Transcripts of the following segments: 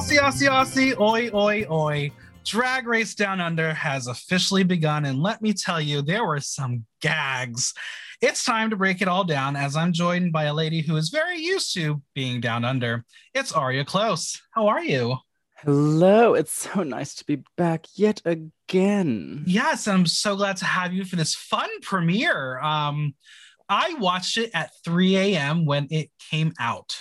Aussie, Aussie, Aussie, oi, oi, oi. Drag Race Down Under has officially begun, and let me tell you, there were some gags. It's time to break it all down as I'm joined by a lady who is very used to being down under. It's Aria Close. How are you? Hello, it's so nice to be back yet again. Yes, I'm so glad to have you for this fun premiere. Um, I watched it at 3 a.m. when it came out.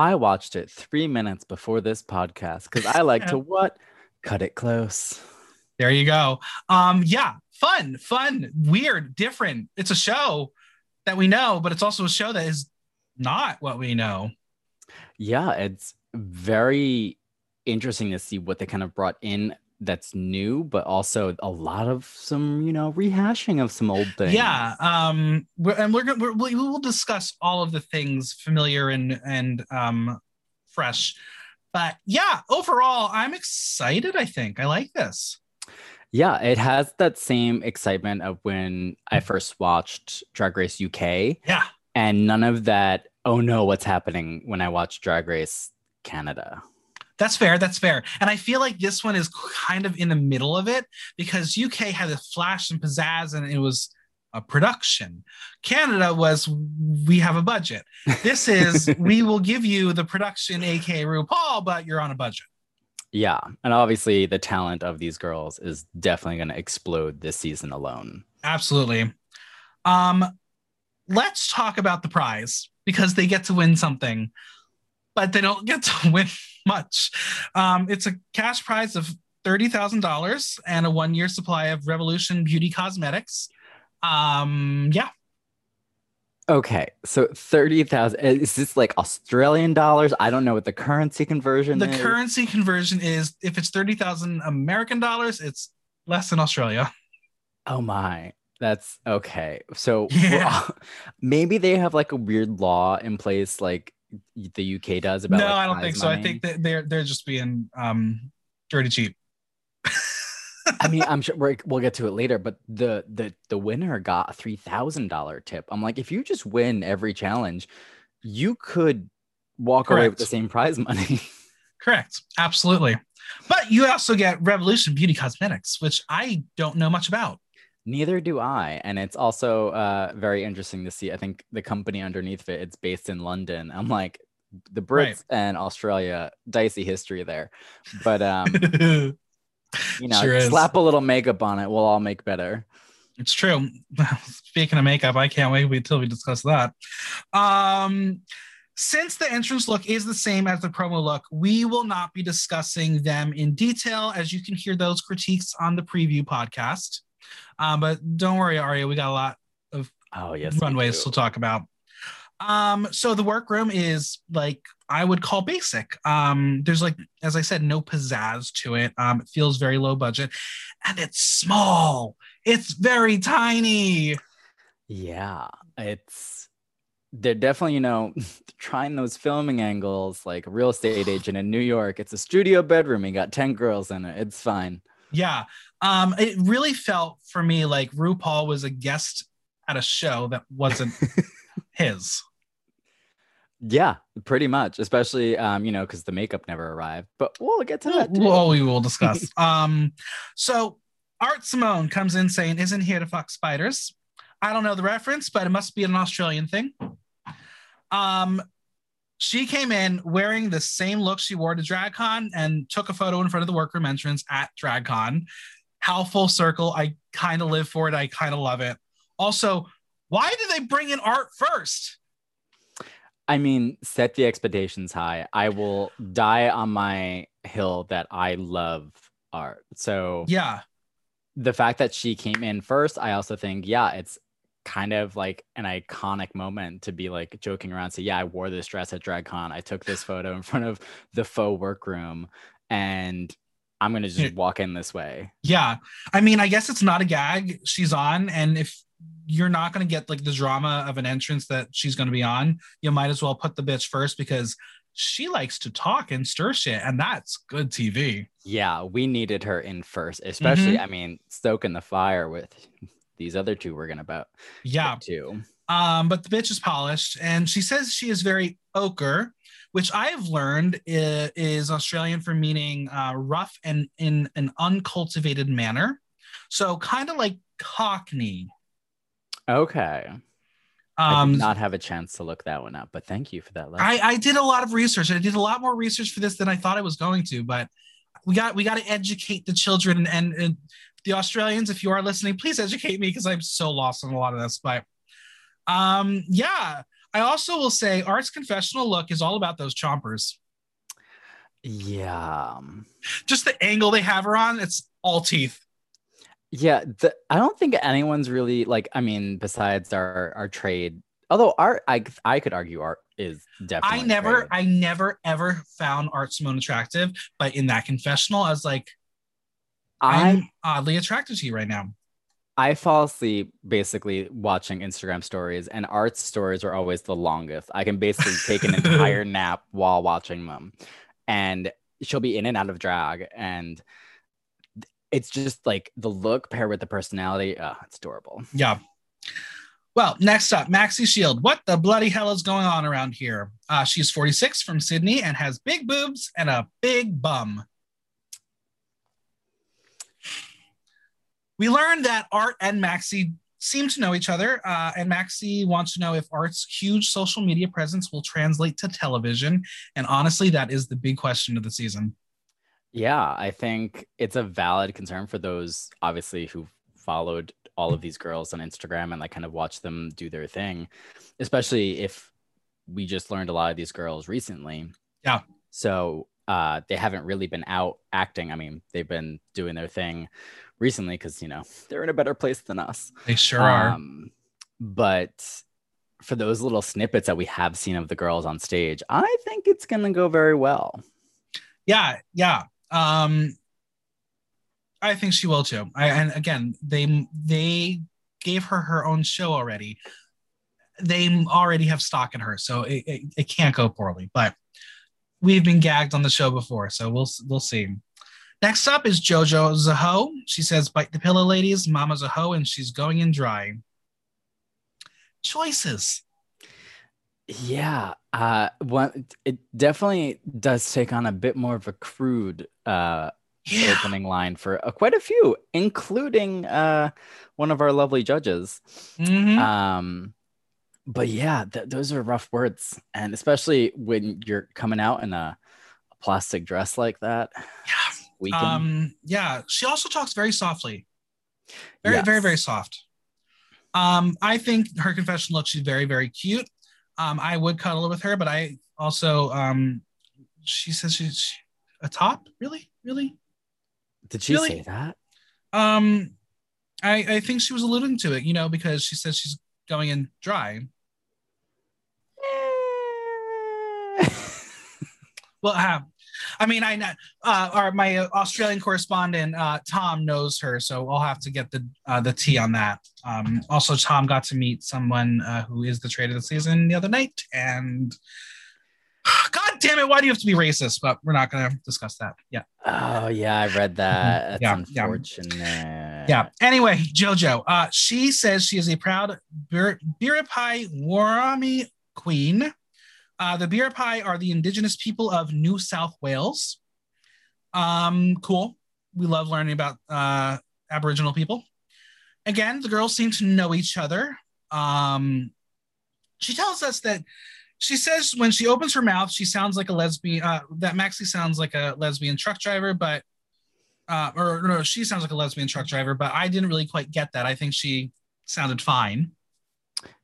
I watched it three minutes before this podcast because I like to what? Cut it close. There you go. Um, yeah, fun, fun, weird, different. It's a show that we know, but it's also a show that is not what we know. Yeah, it's very interesting to see what they kind of brought in that's new, but also a lot of some, you know, rehashing of some old things. Yeah, um, we're, and we're gonna we will discuss all of the things familiar and and um fresh, but yeah, overall, I'm excited. I think I like this. Yeah, it has that same excitement of when I first watched Drag Race UK. Yeah, and none of that. Oh no, what's happening when I watch Drag Race Canada? That's fair. That's fair. And I feel like this one is kind of in the middle of it because UK had a flash and pizzazz and it was a production. Canada was we have a budget. This is we will give you the production, aka RuPaul, but you're on a budget. Yeah. And obviously the talent of these girls is definitely going to explode this season alone. Absolutely. Um let's talk about the prize because they get to win something, but they don't get to win much. Um, it's a cash prize of $30,000 and a one year supply of Revolution Beauty Cosmetics. Um, yeah. Okay, so thirty thousand is this like Australian dollars? I don't know what the currency conversion. The is. currency conversion is if it's thirty thousand American dollars, it's less than Australia. Oh my, that's okay. So Yeah. maybe they have like a weird law in place, like the UK does about. no, like, I don't think so. I think that they're they're just being um dirty cheap. I mean, I'm sure we're, we'll get to it later, but the the the winner got a three thousand dollar tip. I'm like, if you just win every challenge, you could walk away with the same prize money. Correct. Absolutely. But you also get Revolution Beauty Cosmetics, which I don't know much about. Neither do I, and it's also uh, very interesting to see. I think the company underneath it, it's based in London. I'm like, the Brits Right. and Australia, dicey history there, but um, you know, Sure slap a little makeup on it, we'll all make better. It's true. Speaking of makeup, I can't wait until we discuss that. Um, since the entrance look is the same as the promo look, we will not be discussing them in detail, as you can hear those critiques on the preview podcast. Um, but don't worry, Aria, we got a lot of Oh yes, runways to talk about. Um, so the workroom is like I would call basic. Um, there's like, as I said, no pizzazz to it. Um, it feels very low budget, and it's small. It's very tiny. Yeah, it's they're definitely, you know, trying those filming angles like a real estate agent in New York. It's a studio bedroom. You got 10 girls in it. It's fine. Yeah. Um, it really felt for me like RuPaul was a guest at a show that wasn't his. Yeah, pretty much. Especially um, you know, because the makeup never arrived. But we'll get to that too. Well, we will discuss. um, so Art Simone comes in saying, "Isn't here to fuck spiders." I don't know the reference, but it must be an Australian thing. Um, she came in wearing the same look she wore to DragCon and took a photo in front of the workroom entrance at DragCon. How full circle! I kind of live for it. I kind of love it. Also, why did they bring in art first? I mean, set the expectations high. I will die on my hill that I love art. So Yeah, the fact that she came in first, I also think, yeah, it's kind of like an iconic moment to be like joking around say yeah i wore this dress at dragcon i took this photo in front of the faux workroom and i'm gonna just walk in this way. Yeah. I mean i guess it's not a gag she's on and if you're not going to get like the drama of an entrance that she's going to be on you might as well put the bitch first because she likes to talk and stir shit and that's good tv yeah we needed her in first especially mm-hmm. i mean stoking the fire with these other two we're gonna about yeah. too um but the bitch is polished and she says she is very ochre which i have learned is, is australian for meaning uh, rough and in an uncultivated manner so kind of like cockney okay I did um, not have a chance to look that one up, but thank you for that. I, I did a lot of research. I did a lot more research for this than I thought I was going to, but we got we got to educate the children and, and, the Australians. If you are listening, please educate me because I'm so lost on a lot of this. But um, yeah, I also will say Art's confessional look is all about those chompers. Yeah, just the angle they have her on. It's all teeth. Yeah, the, I don't think anyone's really like. I mean, besides our our trade, although art, I I could argue art is definitely. I never, trade. I never ever found Art Simone attractive, but in that confessional, I was like, I'm I, oddly attracted to you right now. I fall asleep basically watching Instagram stories, and Art's stories are always the longest. I can basically take an entire nap while watching them, and she'll be in and out of drag, and it's just like the look paired with the personality. Oh, it's adorable. Yeah. Well, next up, Maxi Shield. What the bloody hell is going on around here? Uh, she's 46 from Sydney and has big boobs and a big bum. We learned that Art and Maxi seem to know each other, uh, and Maxi wants to know if Art's huge social media presence will translate to television. And honestly, that is the big question of the season. Yeah, I think it's a valid concern for those obviously who followed all of these girls on Instagram and like kind of watched them do their thing, especially if we just learned a lot of these girls recently. Yeah. So uh, they haven't really been out acting. I mean, they've been doing their thing recently because you know they're in a better place than us. They sure um, are. But for those little snippets that we have seen of the girls on stage, I think it's gonna go very well. Yeah, yeah. Um, I think she will too. I, and again, they they gave her her own show already. They already have stock in her, so it, it, it can't go poorly. But we've been gagged on the show before, so we'll we'll see. Next up is JoJo Zaho. She says, "Bite the pillow, ladies. Mama's a hoe, and she's going in dry." Choices. Yeah, uh, one it definitely does take on a bit more of a crude uh, yeah. opening line for uh, quite a few, including uh, one of our lovely judges. Mm-hmm. Um, but yeah, th- those are rough words, and especially when you're coming out in a, a plastic dress like that. Yeah. Um, yeah. She also talks very softly. Very, yes. very, very soft. Um, I think her confession looks she's very, very cute. Um, I would cuddle with her, but I also um, she says she's a top. Really, really. Did she really? say that? Um, I I think she was alluding to it, you know, because she says she's going in dry. well, uh, I mean, I know uh, our my Australian correspondent uh, Tom knows her, so I'll have to get the uh, the tea on that. Um, also, Tom got to meet someone uh, who is the trade of the season the other night, and God damn it, why do you have to be racist? But we're not going to discuss that. Yeah. Oh yeah, I read that. That's yeah, unfortunate. Yeah. yeah. Anyway, JoJo, uh, she says she is a proud Bir- Biripi Worimi queen. Uh, the Biripi are the indigenous people of New South Wales. Um, cool. We love learning about uh, Aboriginal people. Again, the girls seem to know each other. Um, she tells us that she says when she opens her mouth, she sounds like a lesbian. Uh, that Maxi sounds like a lesbian truck driver, but uh, or no, she sounds like a lesbian truck driver. But I didn't really quite get that. I think she sounded fine.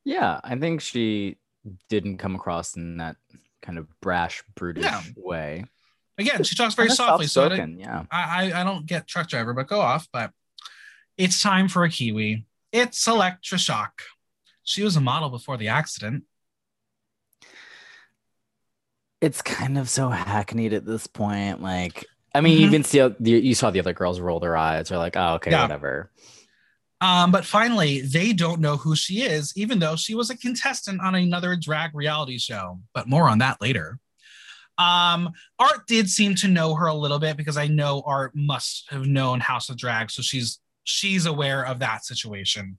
Yeah, I think she didn't come across in that kind of brash, brutish way. Again, she talks very softly, so I, yeah. I I don't get truck driver, but go off. But it's time for a Kiwi. It's Elektra Shock. She was a model before the accident. It's kind of so hackneyed at this point. Like, I mean, Mhm. you even see you saw the other girls roll their eyes. They're like, "Oh, okay, Yeah. whatever." Um, but finally, they don't know who she is, even though she was a contestant on another drag reality show. But more on that later. Um, Art did seem to know her a little bit because I know Art must have known House of Drag, so she's she's aware of that situation.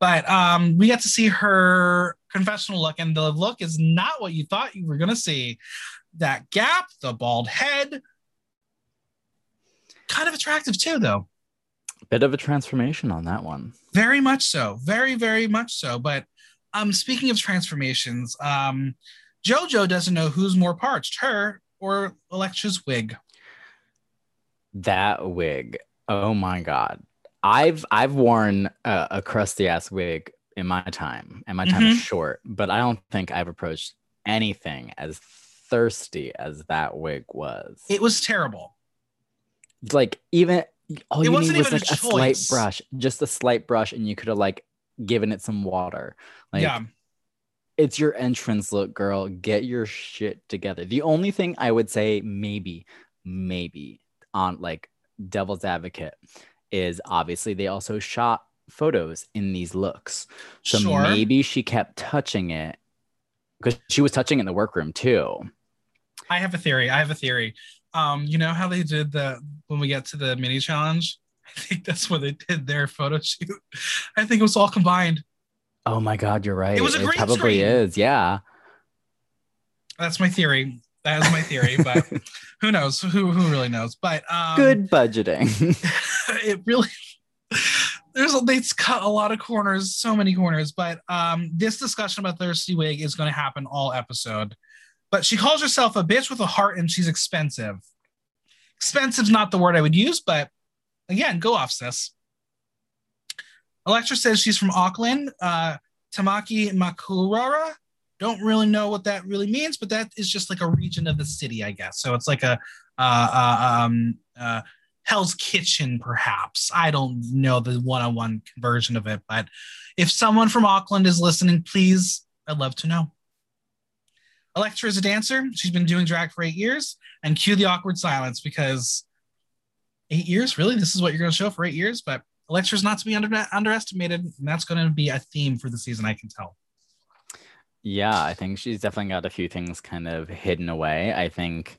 But um, we get to see her confessional look, and the look is not what you thought you were gonna see. That gap, the bald head, kind of attractive too, though. Bit of a transformation on that one. Very much so. Very, very much so. But um, speaking of transformations, um, JoJo doesn't know who's more parched, her or Elektra's wig. That wig. Oh my god. I've I've worn a, a crusty ass wig in my time, and my time is short. But I don't think I've approached anything as thirsty as that wig was. It was terrible. like even all It you wasn't need was like a a, slight brush, just a slight brush, and you could have like given it some water. Like yeah. it's your entrance look, girl. Get your shit together. The only thing I would say, maybe, maybe on like devil's advocate, is obviously they also shot photos in these looks. So sure. maybe she kept touching it because she was touching it in the workroom too. I have a theory. I have a theory. Um, you know how they did the when we get to the mini challenge? I think that's where they did their photo shoot. I think it was all combined. Oh my god, you're right. It was a green probably screen. is. Yeah. That's my theory. That is my theory, but who knows? Who who really knows? But um, Good budgeting. it really there's a, they cut a lot of corners so many corners but um this discussion about thirsty wig is going to happen all episode but she calls herself a bitch with a heart and she's expensive. Expensive's not the word i would use but again go off sis. Elektra says she's from auckland. Uh Tamaki Makaurau. Don't really know what that really means but that is just like a region of the city i guess. So it's like a uh, uh um uh Hell's Kitchen, perhaps. I don't know the one on one conversion of it, but if someone from Auckland is listening, please, I'd love to know. Elektra is a dancer. She's been doing drag for eight years, and cue the awkward silence because eight years, really? This is what you're going to show for eight years? But Elektra's not to be under, underestimated, and that's going to be a theme for the season, I can tell. Yeah, I think she's definitely got a few things kind of hidden away. I think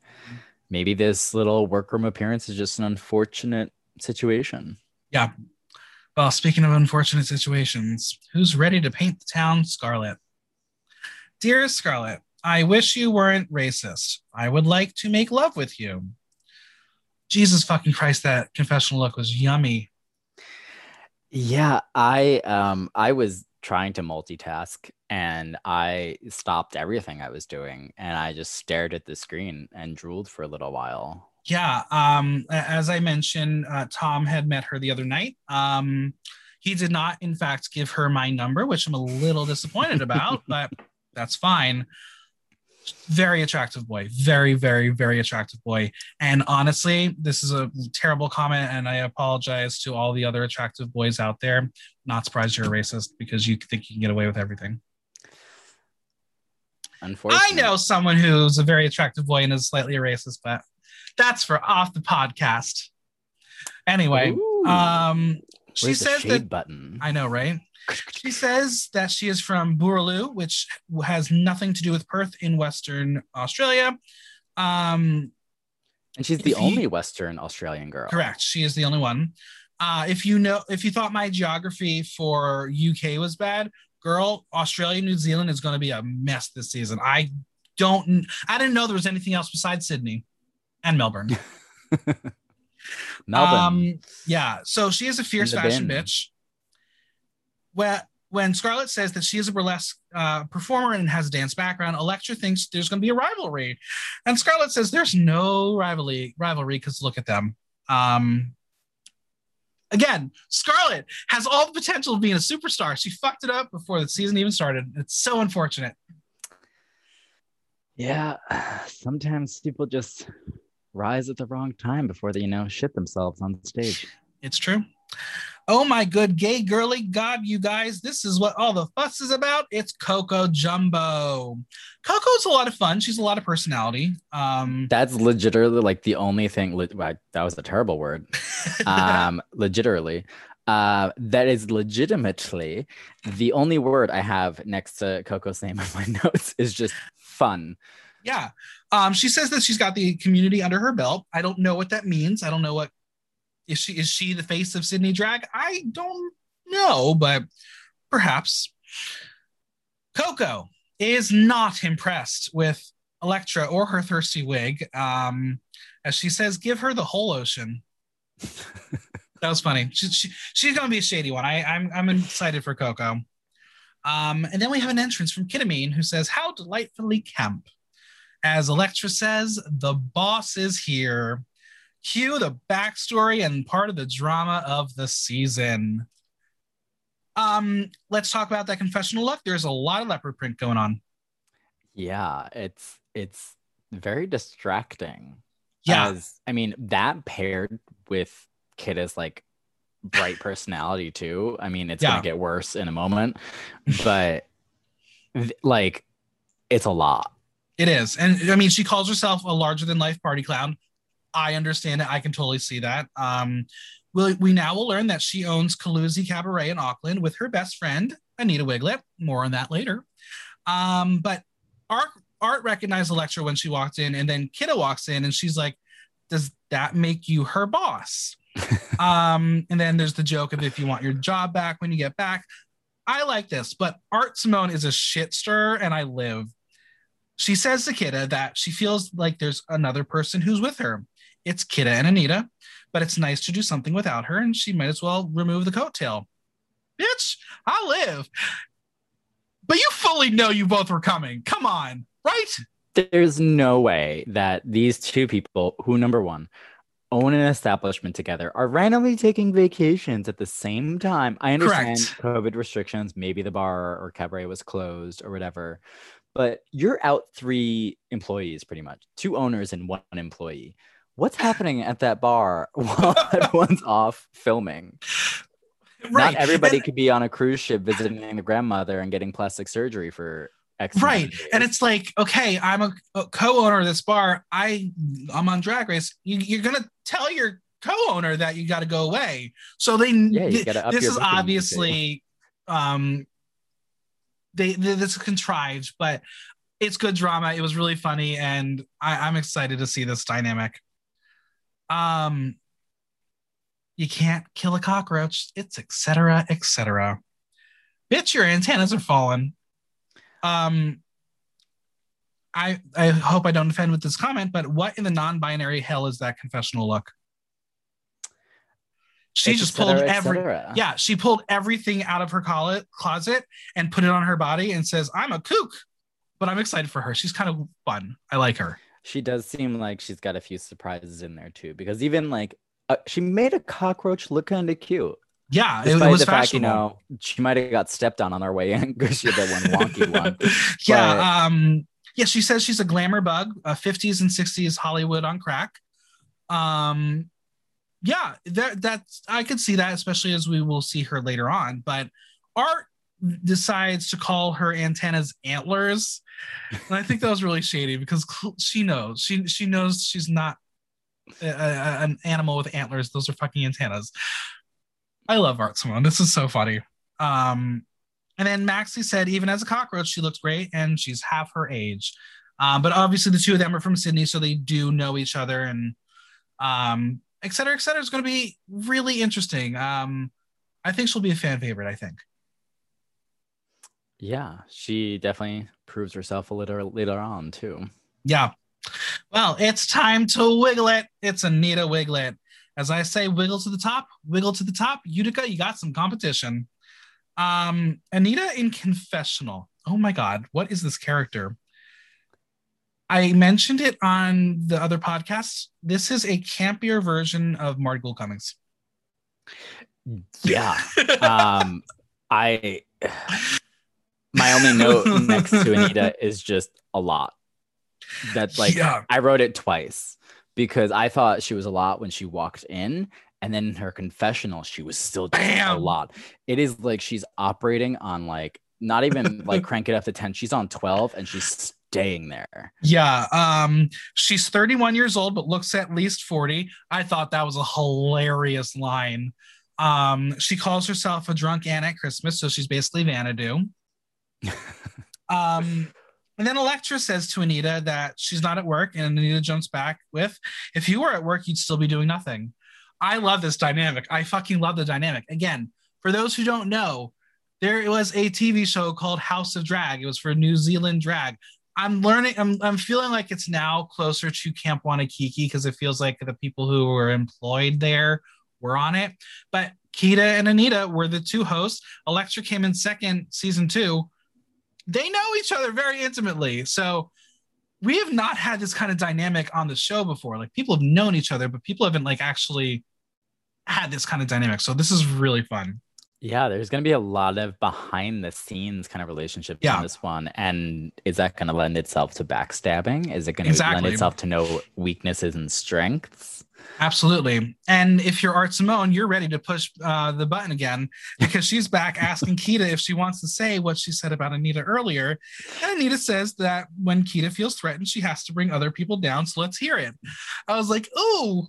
maybe this little workroom appearance is just an unfortunate situation. Yeah. Well, speaking of unfortunate situations, who's ready to paint the town scarlet? Dearest Scarlet, I wish you weren't racist. I would like to make love with you. Jesus fucking Christ, that confessional look was yummy. Yeah, I um I was trying to multitask and I stopped everything I was doing and I just stared at the screen and drooled for a little while. Yeah, um, as I mentioned, uh, Tom had met her the other night. Um, he did not, in fact, give her my number, which I'm a little disappointed about, but that's fine. Very attractive boy, very, very, very attractive boy. And honestly, this is a terrible comment, and I apologize to all the other attractive boys out there. Not surprised you're a racist because you think you can get away with everything. Unfortunately i know someone who's a very attractive boy and is slightly a racist, but that's for off the podcast. Anyway, Ooh, um, she says that button? I know, right? She says that she is from Boorloo, which has nothing to do with Perth in Western Australia. Um, and she's the if you- only Western Australian girl. correct. She is the only one. Uh, if you know, if you thought my geography for UK was bad, girl, Australia, New Zealand is going to be a mess this season. I don't, I didn't know there was anything else besides Sydney and Melbourne. Melbourne. Um, yeah. So she is a fierce fashion bin. bitch. When, when Scarlet says that she is a burlesque uh, performer and has a dance background, Elektra thinks there's going to be a rivalry, and Scarlet says there's no rivalry rivalry because look at them. Um, again, Scarlet has all the potential of being a superstar. She fucked it up before the season even started. It's so unfortunate. yeah, sometimes people just rise at the wrong time before they, you know, shit themselves on stage. It's true. Oh my good gay girly god, you guys! This is what all the fuss is about. It's Coco Jumbo. Coco's a lot of fun. She's a lot of personality. Um, That's legitimately like the only thing. Wow, that was a terrible word. Um, legitimately, uh, that is legitimately the only word I have next to Coco's name in my notes is just fun. yeah. Um, she says that she's got the community under her belt. I don't know what that means. I don't know what is she is she the face of Sydney Drag? I don't know, but perhaps. Coco is not impressed with Elektra or her thirsty wig. Um, as she says, give her the whole ocean. that was funny. She, she, she's gonna be a shady one. I, I'm I'm excited for Coco. Um, and then we have an entrance from Kita Mean who says, How delightfully camp. As Elektra says, the boss is here. Cue the backstory and part of the drama of the season. Um, let's talk about that confessional look. There's a lot of leopard print going on. Yeah, it's it's very distracting. Yeah. As, I mean, that paired with Kita's like bright personality too. I mean, it's Yeah. gonna get worse in a moment, but th- like it's a lot. It is. And I mean, she calls herself a larger than life party clown. I understand it. I can totally see that. Um, we, we now will learn that she owns Caluzzi Cabaret in Auckland with her best friend, Anita Wigl'it. More on that later. Um, but Art, Art recognized Elektra when she walked in, and then Kita walks in and she's like, Does that make you her boss? um, and then there's the joke of if you want your job back when you get back. I like this, but Art Simone is a shit stirrer, and I live. She says to Kita that she feels like there's another person who's with her. It's Kita and Anita, but it's nice to do something without her, and she might as well remove the coattail. Bitch, I live. But you fully know you both were coming. Come on, right? There's no way that these two people, who number one, own an establishment together, are randomly taking vacations at the same time. I understand Correct. COVID restrictions, maybe the bar or cabaret was closed or whatever, but you're out three employees pretty much, two owners and one employee. What's happening at that bar while everyone's off filming? Right. Not everybody And- could be on a cruise ship visiting the grandmother and getting plastic surgery for X. right. and it's like okay i'm a, a co-owner of this bar. I i'm on drag race. You, you're gonna tell your co-owner that you got to go away. So they Yeah, you gotta up this your is obviously um they, they this is contrived but it's good drama. It was really funny and I, i'm excited to see this dynamic um you can't kill a cockroach it's Etcetera Etcetera bitch your antennas are falling um I I hope I don't offend with this comment, but what in the non-binary hell is that confessional look? She Et just cetera, pulled every yeah, she pulled everything out of her closet and put it on her body and says, "I'm a kook." But I'm excited for her. She's kind of fun. I like her. She does seem like she's got a few surprises in there too, because even like uh, she made a cockroach look kind of cute. Yeah, it, it was the fact, you know, she might have got stepped on on her way in because she had that one wonky one. yeah, But- um, yeah. She says she's a glamour bug, a 50s and 60s Hollywood on crack. Um, yeah, that that's I could see that, especially as we will see her later on. But Art decides to call her antennas antlers, and I think that was really shady because she knows she she knows she's not a, a- an animal with antlers. Those are fucking antennas. I love Art Simone. This is so funny. Um, and then Maxi said, even as a cockroach, she looks great and she's half her age. Um, but obviously, the two of them are from Sydney, so they do know each other and um, et cetera, et cetera. It's going to be really interesting. Um, I think she'll be a fan favorite. I think. Yeah, she definitely proves herself a little later on too. Yeah. Well, it's time to wiggle it. It's Anita Wigl'it. As I say, wiggle to the top, wiggle to the top. Utica, you got some competition. Um, Anita in confessional. Oh my God, what is this character? I mentioned it on the other podcast. This is a campier version of Marty Gould Cummings. Yeah. um, I my only note next to Anita is just a lot. That's like yeah, I wrote it twice because I thought she was a lot when she walked in, And then in her confessional, she was still doing a lot. It is like she's operating on like not even like crank it up to 10. She's on 12 and she's staying there. Yeah. Um, she's 31 years old, but looks at least 40. I thought that was a hilarious line. Um, she calls herself a drunk Aunt at Christmas, so she's basically Vanadu. Um, and then Elektra says to Anita that she's not at work, and Anita jumps back with, "If you were at work, you'd still be doing nothing." I love this dynamic. I fucking love the dynamic. Again, for those who don't know, there was a TV show called House of Drag. It was for New Zealand drag. I'm learning. I'm, I'm feeling like it's now closer to Camp Wannakiki because it feels like the people who were employed there were on it. But Kita and Anita were the two hosts. Elektra came in second, season two. They know each other very intimately. So we have not had this kind of dynamic on the show before. Like people have known each other, but people haven't like actually had this kind of dynamic. So this is really fun. Yeah, there's going to be a lot of behind the scenes kind of relationships Yeah. in this one. And is that going to lend itself to backstabbing? Is it going to Exactly. lend itself to know weaknesses and strengths? Absolutely. And if you're Art Simone, you're ready to push uh, the button again because she's back asking Kita if she wants to say what she said about Anita earlier. And Anita says that when Kita feels threatened, she has to bring other people down. So let's hear it. I was like, ooh,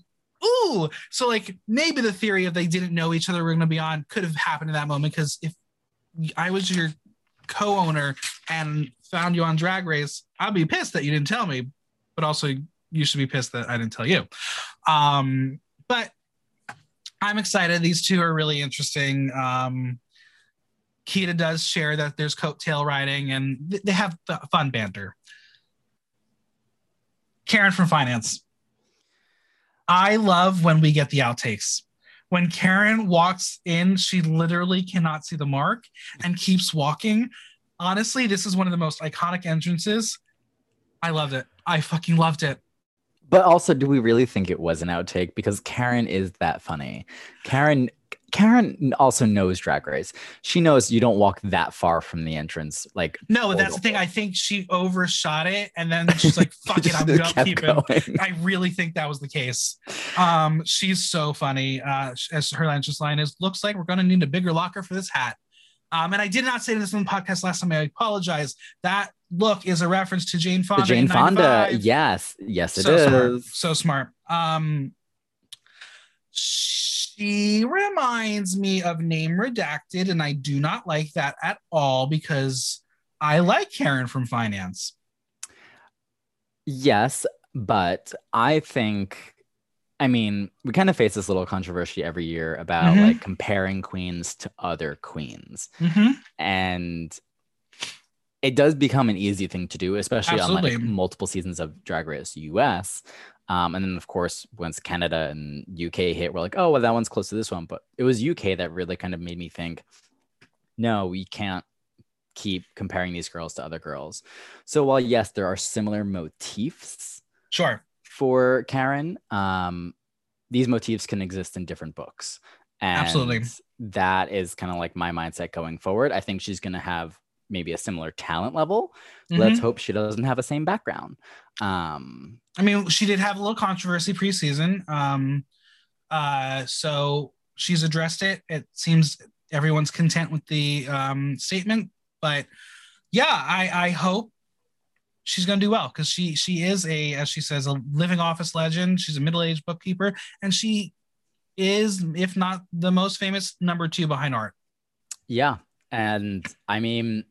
ooh. So, like, maybe the theory of they didn't know each other were going to be on could have happened in that moment because if I was your co owner and found you on Drag Race, I'd be pissed that you didn't tell me. But also, you should be pissed that I didn't tell you. Um, but I'm excited. These two are really interesting. Um, Kita does share that there's coattail riding and th- they have th- fun banter. Karen from finance. I love when we get the outtakes. When Karen walks in, she literally cannot see the mark and keeps walking. Honestly, this is one of the most iconic entrances. I loved it. I fucking loved it. But also, do we really think it was an outtake? Because Karen is that funny. Karen Karen also knows Drag Race. She knows you don't walk that far from the entrance. Like No, but that's the thing. I think she overshot it, and then she's like, "Fuck it, I'm gonna keep it." I really think that was the case. Um, she's so funny. Uh, as her entrance line is, "Looks like we're gonna need a bigger locker for this hat." Um, and I did not say this in the podcast last time. I apologize. That look is a reference to Jane Fonda. The Jane Fonda, yes, yes, it so is. smart. So smart. Um, she reminds me of Name Redacted, and I do not like that at all because I like Karen from Finance. Yes, but I think, I mean, we kind of face this little controversy every year about Mhm. like comparing queens to other queens. Mm-hmm. And it does become an easy thing to do, especially on like multiple seasons of Drag Race US. Um, and then, of course, once Canada and UK hit, we're like, oh, well, that one's close to this one. But it was UK that really kind of made me think, no, we can't keep comparing these girls to other girls. So while yes, there are similar motifs Sure. for Karen, um, these motifs can exist in different books. And Absolutely. That is kind of like my mindset going forward. I think she's going to have maybe a similar talent level. Let's Mhm. hope she doesn't have the same background. Um, I mean, she did have a little controversy preseason. Um, uh, so she's addressed it. It seems everyone's content with the um, statement. But yeah, I, I hope she's going to do well because she she is a, as she says, a living office legend. She's a middle aged bookkeeper, and she is, if not the most famous, number two behind art. yeah. And I mean,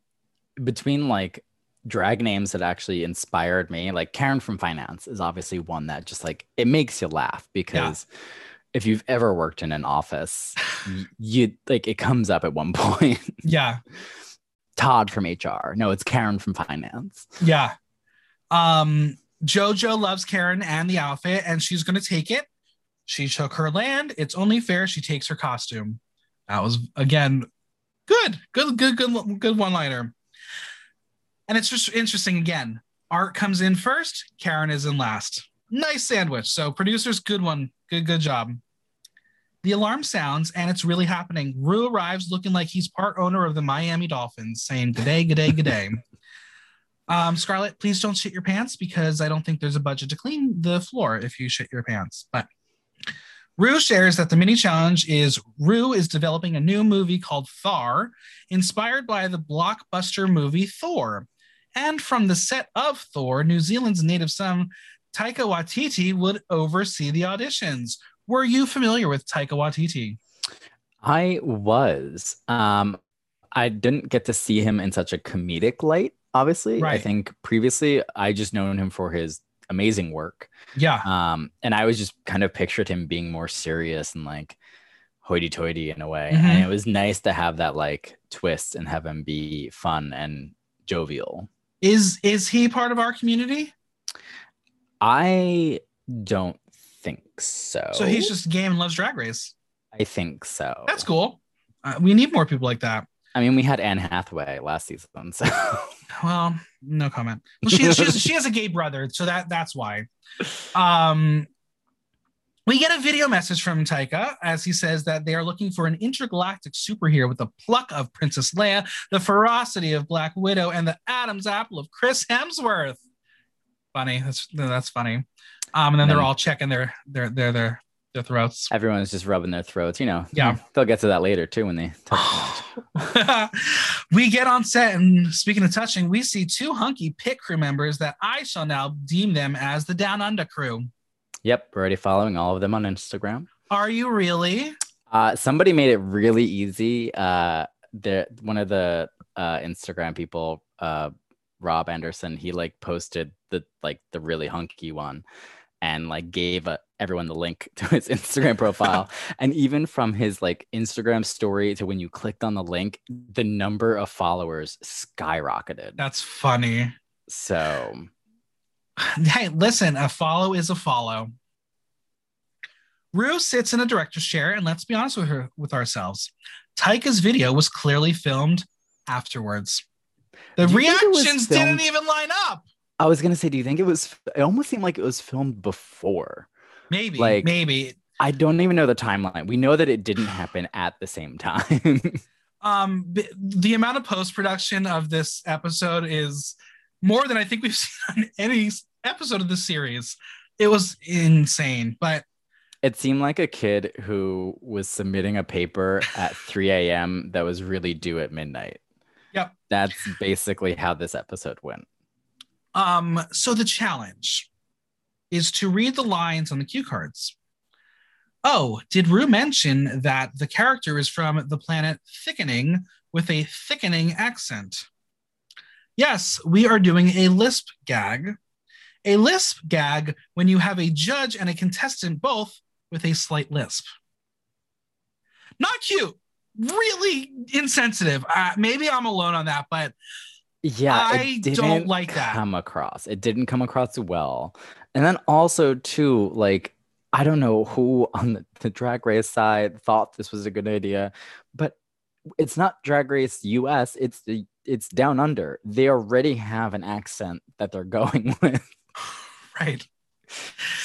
between like drag names that actually inspired me, like Karen from Finance is obviously one that just like it makes you laugh because if you've ever worked in an office, you like it comes up at one point. Yeah, Todd from HR. No, it's Karen from Finance. Yeah. Um, Jojo loves Karen and the outfit, and she's gonna take it. She took her land. It's only fair she takes her costume. That was again good, good, good, good, good one liner. And it's just interesting again. Art comes in first, Karen is in last. Nice sandwich. So producers, good one. Good, good job. The alarm sounds and it's really happening. Ru arrives looking like he's part owner of the Miami Dolphins, saying good day, good day, good day. Um, Scarlet, please don't shit your pants because I don't think there's a budget to clean the floor if you shit your pants. But Ru shares that the mini challenge is Ru is developing a new movie called Thar, inspired by the blockbuster movie Thor. And from the set of Thor, New Zealand's native son Taika Waititi would oversee the auditions. Were you familiar with Taika Waititi? I was. Um, I didn't get to see him in such a comedic light, obviously. Right. I think previously I just known him for his amazing work. Yeah. Um, and I was just kind of pictured him being more serious and like hoity toity in a way. Mhm. And it was nice to have that like twist and have him be fun and jovial. Is is he part of our community? I don't think so. So he's just game and loves drag race. I think so. That's cool. Uh, we need more people like that. I mean, we had Anne Hathaway last season, so Well, no comment. Well, she, she, has, she has a gay brother, so that that's why. Um, we get a video message from Taika as he says that they are looking for an intergalactic superhero with the pluck of Princess Leia, the ferocity of Black Widow, and the Adam's apple of Chris Hemsworth. Funny. That's that's funny. Um, and then they're all checking their their their their their throats. everyone's just rubbing their throats. You know, Yeah. they'll get to that later too when they touch we get on set, and speaking of touching, we see two hunky pit crew members that I shall now deem them as the Down Under crew. Yep, we're already following all of them on Instagram. Are you really? Uh, somebody made it really easy. Uh, there, one of the uh, Instagram people, uh, Rob Anderson, he like posted the like the really hunky one, and like gave uh everyone the link to his Instagram profile. and even from his like Instagram story to when you clicked on the link, the number of followers skyrocketed. That's funny. So Hey, listen, a follow is a follow. Ru sits in a director's chair, and let's be honest with her with ourselves. Taika's video was clearly filmed afterwards. The Do you think it was reactions didn't even line up. I was gonna say, do you think it was? It almost seemed like it was filmed before. Maybe, Like- maybe. I don't even know the timeline. We know that it didn't happen at the same time. Um, the amount of post production of this episode is more than I think we've seen on any episode of the series. It was insane, but it seemed like a kid who was submitting a paper at 3 a.m. that was really due at midnight. Yep. That's basically how this episode went. Um, so the challenge is to read the lines on the cue cards. Oh, did Ru mention that the character is from the planet Thickening with a thickening accent? Yes, we are doing a lisp gag. A lisp gag when you have a judge and a contestant both with a slight lisp. Not cute. Really insensitive. Uh, maybe I'm alone on that, but Yeah, I don't like that. come across. It didn't come across well. And then also too, like I don't know who on the, the drag race side thought this was a good idea, but it's not drag race US, it's the it's down under. They already have an accent that they're going with. Right.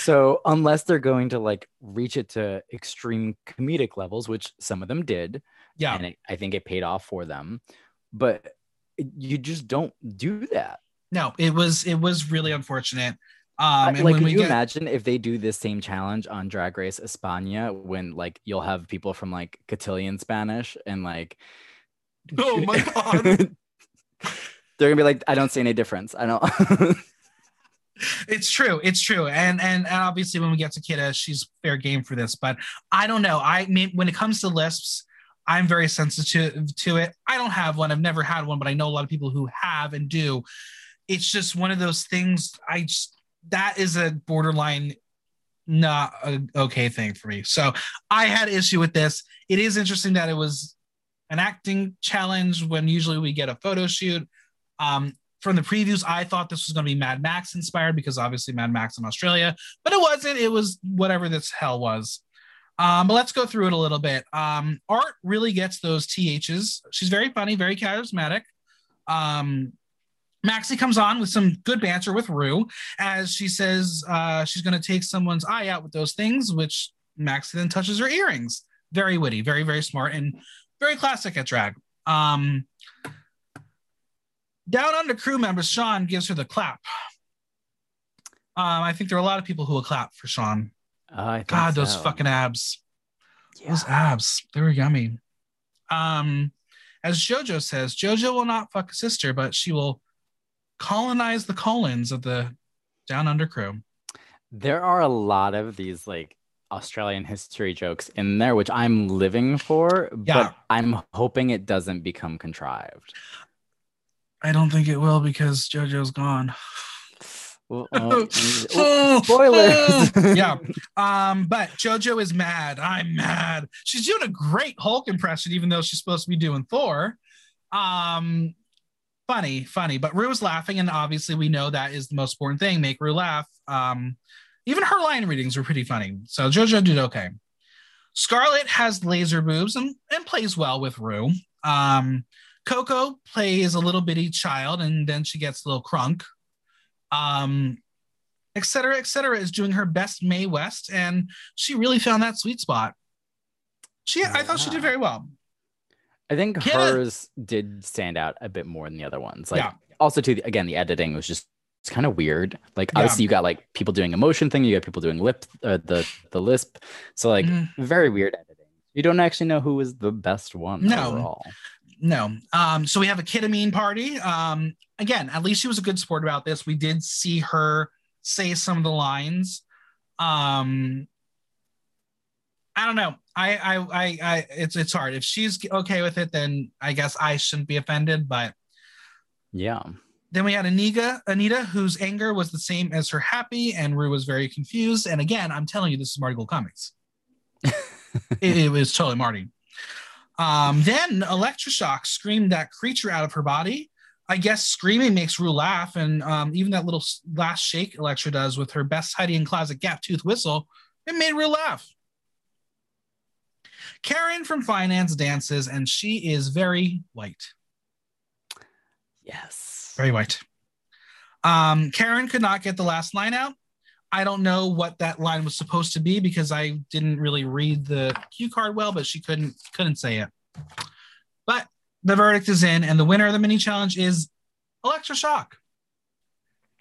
So unless they're going to like reach it to extreme comedic levels, which some of them did, Yeah. and it, I think it paid off for them, but you just don't do that. No, it was it was really unfortunate. Um, and like, we you get, imagine if they do this same challenge on Drag Race España when like you'll have people from like Castilian Spanish and like, Oh my God. they're gonna be like, I don't see any difference. I don't. it's true, it's true, and and and obviously when we get to Kita, she's fair game for this. But I don't know. I mean, when it comes to lisps, I'm very sensitive to it. I don't have one. I've never had one, but I know a lot of people who have and do. It's just one of those things. I just that is a borderline not a okay thing for me. So I had issue with this. It is interesting that it was an acting challenge when usually we get a photo shoot. Um, from the previews, I thought this was going to be Mad Max inspired because obviously Mad Max in Australia, but it wasn't. It was whatever this hell was. Um, but let's go through it a little bit. Um, Art really gets those THs. She's very funny, very charismatic. Um, Maxi comes on with some good banter with Ru as she says uh, she's going to take someone's eye out with those things, which Maxi then touches her earrings. Very witty, very, very smart, and very classic at drag. Um, down under crew members, Sean gives her the clap. Um, I think there are a lot of people who will clap for Sean. Uh, I think God, those fucking abs. Yeah. Those abs. They were yummy. Um, as JoJo says, JoJo will not fuck a sister, but she will colonize the colons of the down under crew. There are a lot of these like Australian history jokes in there, which I'm living for, Yeah. but I'm hoping it doesn't become contrived. I don't think it will because JoJo's gone. Well, oh, spoilers. yeah. Um, but JoJo is mad. I'm mad. She's doing a great Hulk impression, even though she's supposed to be doing Thor. Um, funny, funny. But Ru is laughing, and obviously we know that is the most important thing. Make Ru laugh. Um, even her line readings were pretty funny. So JoJo did okay. Scarlet has laser boobs and, and plays well with Ru. Um, Coco plays a little bitty child, and then she gets a little crunk. Um, Etcetera Etcetera, is doing her best Mae West, and she really found that sweet spot. She, I thought she did very well. I think hers did stand out a bit more than the other ones. Like Yeah. also too again, the editing was just it's kind of weird. Like Yeah. obviously you got like people doing emotion thing, you got people doing lip uh, the the lisp. So like Mhm. very weird editing. You don't actually know who was the best one No. overall. No. Um, so we have a ketamine party. Um, again, at least she was a good sport about this. We did see her say some of the lines. Um, I don't know. I, I, I, I, it's, it's hard. If she's okay with it, then I guess I shouldn't be offended. But Yeah. then we had Anita, Anita, whose anger was the same as her happy, and Rue was very confused. And again, I'm telling you, this is Marty Gold Comics. it, it was totally Marty. Um, then Elektra Shock screamed that creature out of her body. I guess screaming makes Ru laugh, and um, even that little last shake Elektra does with her best hiding in closet gap tooth whistle, it made Ru laugh. Karen from finance dances, and she is very white. Yes. Very white. Um, Karen could not get the last line out. I don't know what that line was supposed to be because I didn't really read the cue card well, but she couldn't couldn't say it. But the verdict is in, and the winner of the mini challenge is Elektra Shock.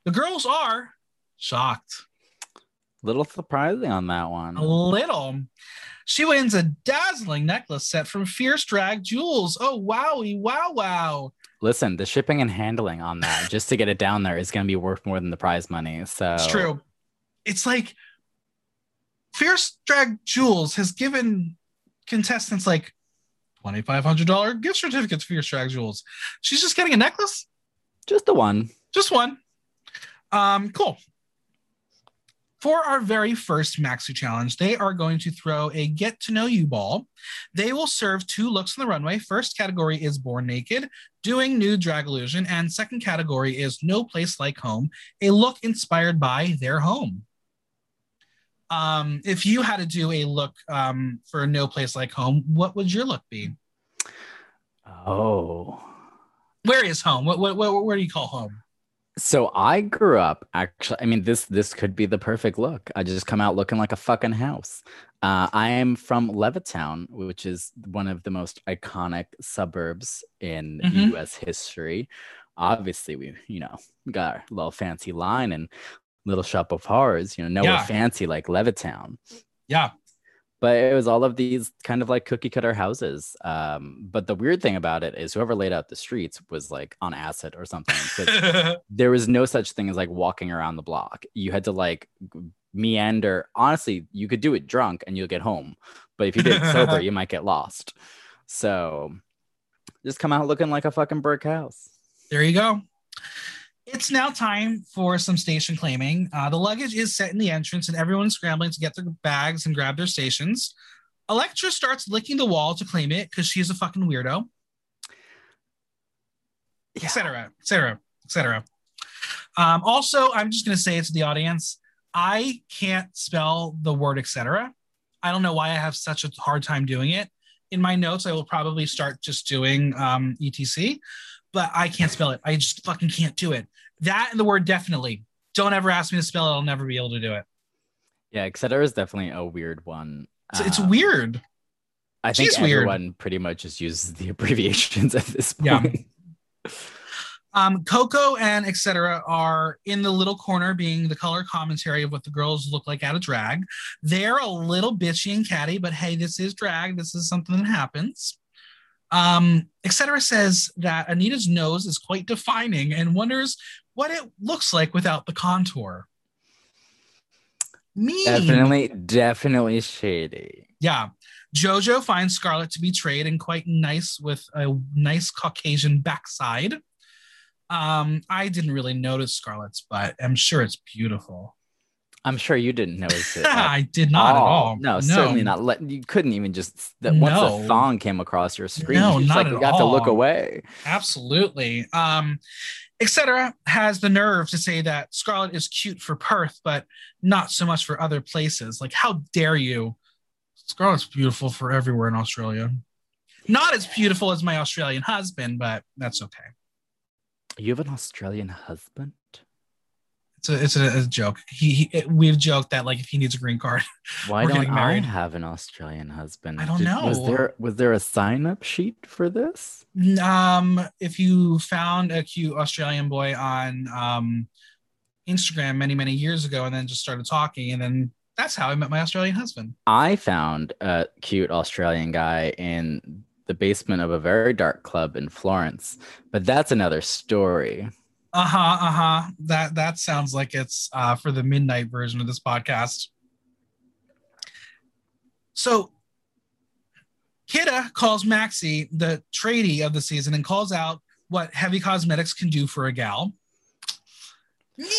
The girls are shocked. A little surprising on that one. A little. She wins a dazzling necklace set from Fierce Drag Jewels. Oh, wowie, wow, wow. Listen, the shipping and handling on that just to get it down there is going to be worth more than the prize money. So It's true. It's like Fierce Drag Jewels has given contestants like $2,500 gift certificates for Fierce Drag Jewels. She's just getting a necklace, Just the one. just one. Um, cool. For our very first Maxi challenge, they are going to throw a get to know you ball. They will serve two looks on the runway. First category is Born Naked, doing nude drag illusion, and second category is No Place Like Home, a look inspired by their home. Um, if you had to do a look um, for No Place Like Home, what would your look be? Oh. Where is home? What, what, what where do you call home? So I grew up actually. I mean, this this could be the perfect look. I just come out looking like a fucking house. Uh, I am from Levittown, which is one of the most iconic suburbs in Mhm. U.S. history. Obviously, we you know got our little fancy line and little shop of horrors. You know, nowhere Yeah. fancy like Levittown. Yeah. but it was all of these kind of like cookie cutter houses. Um, but the weird thing about it is whoever laid out the streets was like on acid or something. there was no such thing as like walking around the block. You had to like meander. Honestly, you could do it drunk and you'll get home, but if you did it sober, you might get lost. So just come out looking like a fucking brick house. There you go. It's now time for some station claiming. Uh, the luggage is set in the entrance, and everyone's scrambling to get their bags and grab their stations. Elektra starts licking the wall to claim it because she's a fucking weirdo, Yeah. etc., etc., etc. Um, also, I'm just going to say it to the audience I can't spell the word etc. I don't know why I have such a hard time doing it. In my notes, I will probably start just doing um, etc but I can't spell it. I just fucking can't do it. That and the word definitely. Don't ever ask me to spell it. I'll never be able to do it. Yeah, etc. is definitely a weird one. It's, it's Um, weird. I think She's weird. everyone pretty much just uses the abbreviations at this point. Yeah. Um, Coco and Etcetera are in the little corner being the color commentary of what the girls look like out of drag. They're a little bitchy and catty, but hey, this is drag. This is something that happens. Um, Etcetera says that Anita's nose is quite defining and wonders what it looks like without the contour. Mean. Definitely, definitely shady. Yeah. Jojo finds Scarlet to be trade and quite nice with a nice Caucasian backside. Um, I didn't really notice Scarlet's butt. I'm sure it's beautiful. I'm sure you didn't notice it. I did not at all. No, certainly not. Let you couldn't even just that once No. the thong came across your screen, No, you not like at got to look away. Absolutely. Um, Etcetera has the nerve to say that Scarlet is cute for Perth, but not so much for other places. Like, how dare you? Scarlet's beautiful for everywhere in Australia. Not as beautiful as my Australian husband, but that's okay. You have an Australian husband? It's a it's a, a joke. He, he it- we've joked that like if he needs a green card, Why don't I have an Australian husband? I don't Was know. there was there a sign up sheet for this? um, if you found a cute Australian boy on um, Instagram many many years ago and then just started talking, and then that's how I met my Australian husband. I found a cute Australian guy in the basement of a very dark club in Florence, but that's another story. Uh huh. Uh huh. That that sounds like it's uh, for the midnight version of this podcast. So, Kita calls Maxi the tradie of the season and calls out what heavy cosmetics can do for a gal. Mean.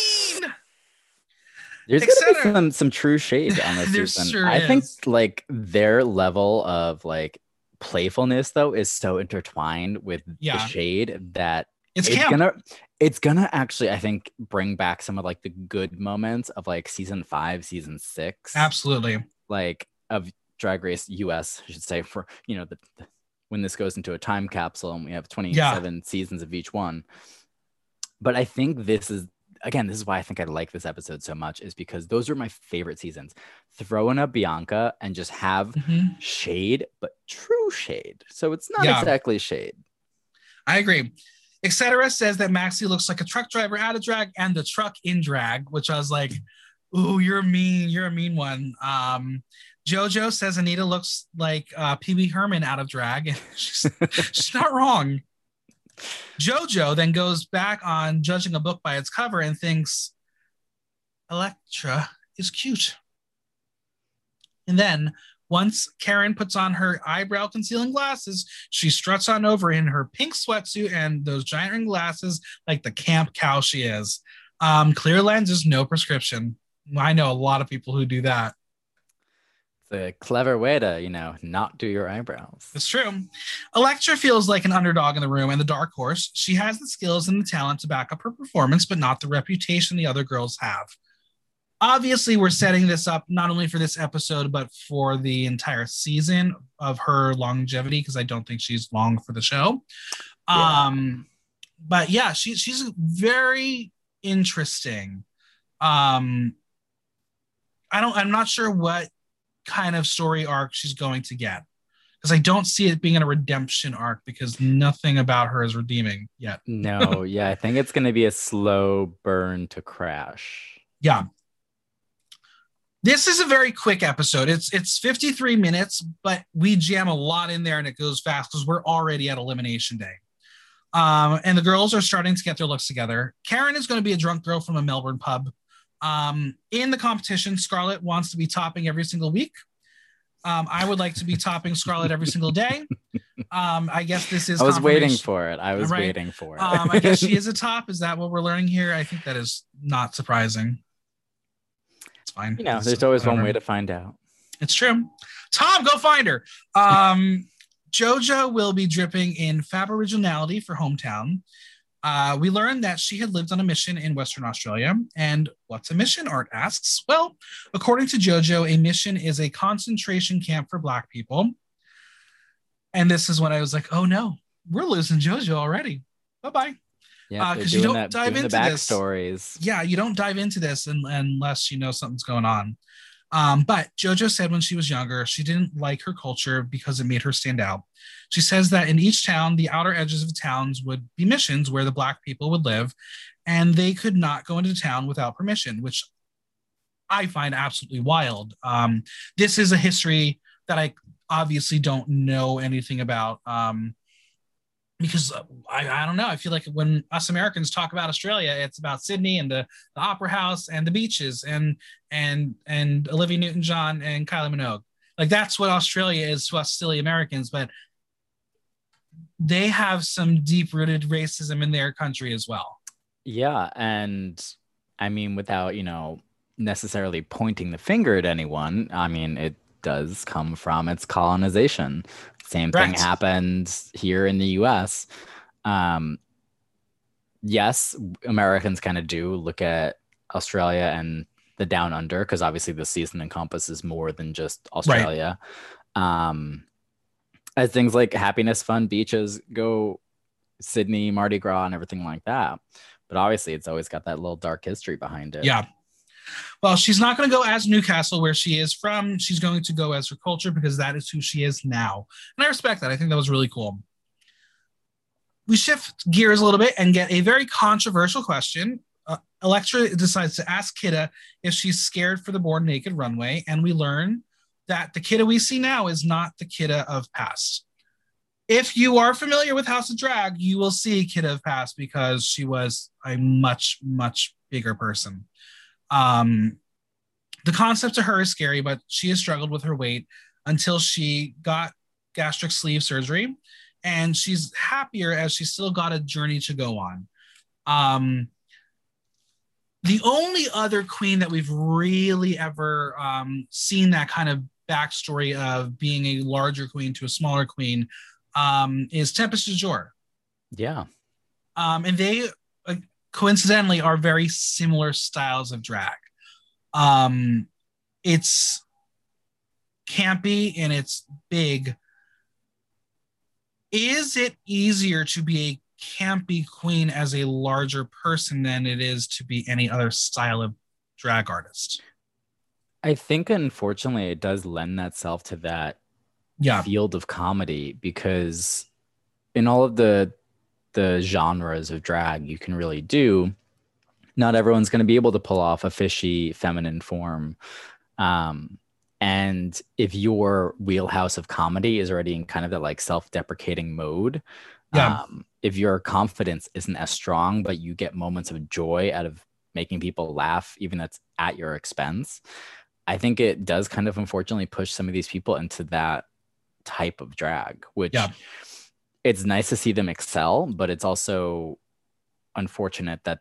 There's gonna be some some true shade on this season. sure I think like their level of like playfulness though is so intertwined with Yeah. the shade that It's, it's camp. gonna it's gonna actually I think bring back some of like the good moments of like season five, season six, Absolutely. like of Drag Race US, I should say, for you know the, the- when this goes into a time capsule and we have 27 seasons of each one. But I think this is again, this is why I think I like this episode so much, is because those are my favorite seasons. Throw in a Bianca and just have Mhm. shade, but true shade. So it's not Yeah. exactly shade. I agree. Etcetera says that Maxi looks like a truck driver out of drag and the truck in drag, which I was like, "Ooh, you're mean. You're a mean one." Um, JoJo says Anita looks like uh, Pee Wee Herman out of drag, she's, she's not wrong. JoJo then goes back on judging a book by its cover and thinks Elektra is cute. And then once Karen puts on her eyebrow concealing glasses, she struts on over in her pink sweatsuit and those giant ring glasses like the camp cow she is. Um, clear lens is no prescription. I know a lot of people who do that. It's a clever way to, you know, not do your eyebrows. It's true. Elektra feels like an underdog in the room and the dark horse. She has the skills and the talent to back up her performance, but not the reputation the other girls have. Obviously, we're setting this up not only for this episode, but for the entire season of her longevity, because I don't think she's long for the show. Yeah. Um, but yeah, she, she's very interesting. Um, I don't, I'm not sure what kind of story arc she's going to get because I don't see it being in a redemption arc because nothing about her is redeeming yet. No, yeah, I think it's going to be a slow burn to crash. Yeah. This is a very quick episode. It's it's 53 minutes, but we jam a lot in there and it goes fast because we're already at elimination day. Um, and the girls are starting to get their looks together. Karen is going to be a drunk girl from a Melbourne pub. Um, in the competition, Scarlet wants to be topping every single week. Um, I would like to be topping Scarlet every single day. Um, I guess this is I was waiting for it. I was Right. waiting for it. um, I guess she is a top. Is that what we're learning here? I think that is not surprising. Fine. you know, It's there's always one way to find out. It's true. Tom, go find her. Um, JoJo will be dripping in Aboriginality for Hometown. Uh, we learned that she had lived on a mission in Western Australia. And what's a mission? Art asks. Well, according to JoJo, a mission is a concentration camp for Black people. And this is when I was like, oh no, we're losing JoJo already. Bye bye. Yeah, Uh, you don't that, dive doing the into this. backstories. yeah, you don't dive into this un- unless you know something's going on. Um, but JoJo said when she was younger, she didn't like her culture because it made her stand out. She says that in each town, the outer edges of towns would be missions where the Black people would live, and they could not go into town without permission, which I find absolutely wild. Um, this is a history that I obviously don't know anything about. Um, because uh, I, I don't know. I feel like when us Americans talk about Australia, it's about Sydney and the, the Opera House and the beaches and and and Olivia Newton John and Kylie Minogue. Like that's what Australia is to us silly Americans, but they have some deep rooted racism in their country as well. Yeah, and I mean, without you know necessarily pointing the finger at anyone, I mean, it does come from its colonization. Same thing happened here in the US. Um, yes, Americans kind of do look at Australia and the down under because obviously the season encompasses more than just Australia. Right. Um, as things like happiness, fun, beaches go, Sydney, Mardi Gras, and everything like that. But obviously, it's always got that little dark history behind it. Yeah. Well, she's not going to go as Newcastle, where she is from. She's going to go as her culture because that is who she is now. And I respect that. I think that was really cool. We shift gears a little bit and get a very controversial question. Uh, Elektra decides to ask Kita if she's scared for the Born Naked runway, and we learn that the Kita we see now is not the Kita of past. If you are familiar with House of Drag, you will see Kita of past because she was a much, much bigger person. Um, the concept to her is scary, but she has struggled with her weight until she got gastric sleeve surgery, and she's happier as she's still got a journey to go on. Um, the only other queen that we've really ever um, seen that kind of backstory of being a larger queen to a smaller queen um, is Tempest DuJour. Yeah. Um, and they coincidentally are very similar styles of drag. Um, it's campy and it's big. Is it easier to be a campy queen as a larger person than it is to be any other style of drag artist? I think unfortunately it does lend itself to that yeah. field of comedy because in all of the the genres of drag you can really do, not everyone's going to be able to pull off a fishy feminine form. Um, and if your wheelhouse of comedy is already in kind of that like self-deprecating mode, yeah. um, if your confidence isn't as strong, but you get moments of joy out of making people laugh, even that's at your expense, I think it does kind of unfortunately push some of these people into that type of drag, which yeah it's nice to see them excel, but it's also unfortunate that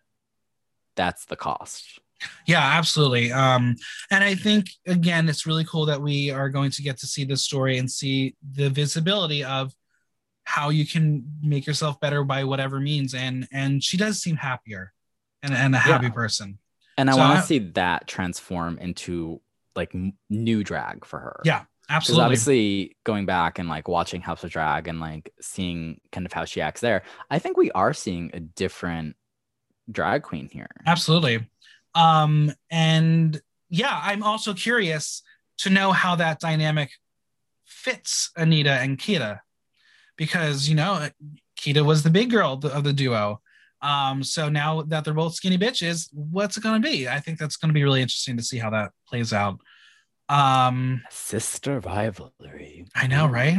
that's the cost. Yeah, absolutely. Um, and I think again, it's really cool that we are going to get to see this story and see the visibility of how you can make yourself better by whatever means. And and she does seem happier and, and a happy yeah. person. And I so want to see that transform into like new drag for her. Yeah, Absolutely. obviously, going back and like watching House of Drag and like seeing kind of how she acts there, I think we are seeing a different drag queen here. Absolutely. Um, and yeah, I'm also curious to know how that dynamic fits Anita and Kita because you know Kita was the big girl of the duo. Um, so now that they're both skinny bitches, what's it going to be? I think that's going to be really interesting to see how that plays out. Um, Sister rivalry. I know, right?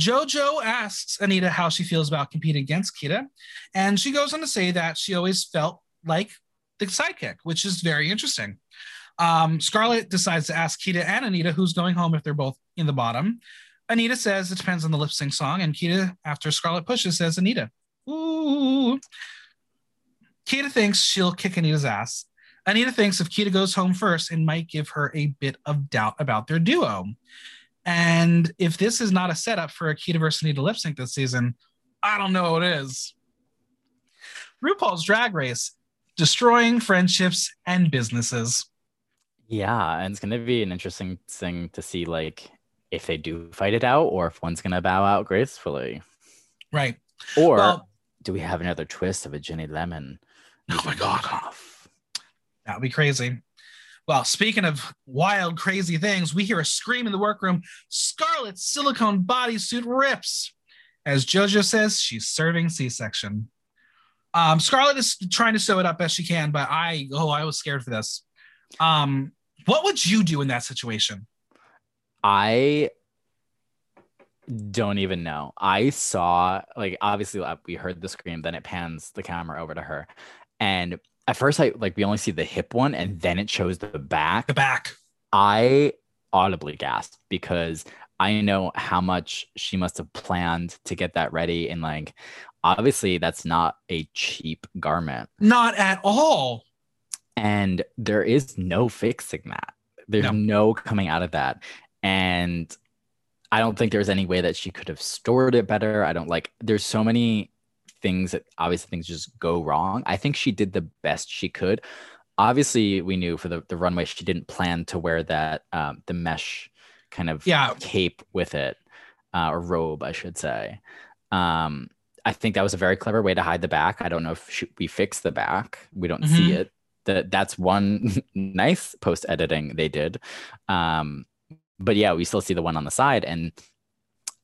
JoJo asks Anita how she feels about competing against Kita, and she goes on to say that she always felt like the sidekick, which is very interesting. Um, Scarlet decides to ask Kita and Anita who's going home if they're both in the bottom. Anita says it depends on the lip sync song, and Kita, after Scarlet pushes, says Anita. Ooh. Kita thinks she'll kick Anita's ass, Anita thinks if Kita goes home first, it might give her a bit of doubt about their duo. And if this is not a setup for a Kita versus Anita lip sync this season, I don't know what is. RuPaul's Drag Race, destroying friendships and businesses. Yeah, and it's going to be an interesting thing to see, like, if they do fight it out or if one's going to bow out gracefully. Right. Or well, do we have another twist of a Ginny Lemon? Oh my God. Off? That would be crazy. Well, speaking of wild, crazy things, we hear a scream in the workroom. Scarlet's silicone bodysuit rips. As JoJo says, she's serving C section. Um, Scarlet is trying to sew it up best she can, but I, oh, I was scared for this. Um, what would you do in that situation? I don't even know. I saw, like, obviously, uh, we heard the scream, then it pans the camera over to her. And at first, I like, we only see the hip one, and then it shows the back. The back. I audibly gasped because I know how much she must have planned to get that ready. And, like, obviously, that's not a cheap garment. Not at all. And there is no fixing that. There's no, no coming out of that. And I don't think there's any way that she could have stored it better. I don't like, there's so many things that obviously things just go wrong. I think she did the best she could. Obviously, we knew for the, the runway, she didn't plan to wear that, um, the mesh kind of yeah. cape with it, uh, or robe, I should say. Um, I think that was a very clever way to hide the back. I don't know if she, we fixed the back. We don't mm-hmm. see it. That that's one nice post editing they did. Um, but yeah, we still see the one on the side. And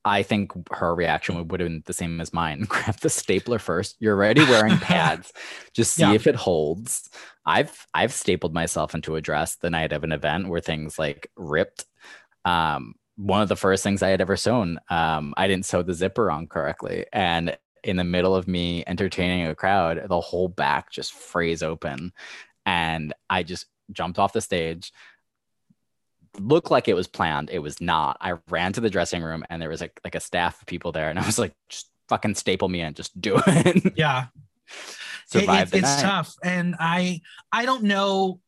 I think her reaction would, have been the same as mine. Grab the stapler first. You're already wearing pads. Just see yeah. if it holds. I've I've stapled myself into a dress the night of an event where things like ripped. Um, one of the first things I had ever sewn, um, I didn't sew the zipper on correctly, and in the middle of me entertaining a crowd, the whole back just frays open, and I just jumped off the stage looked like it was planned. It was not. I ran to the dressing room and there was like like a staff of people there, and I was like, just fucking staple me in, just do it. Yeah. Survive it, it, it's night. tough, and I I don't know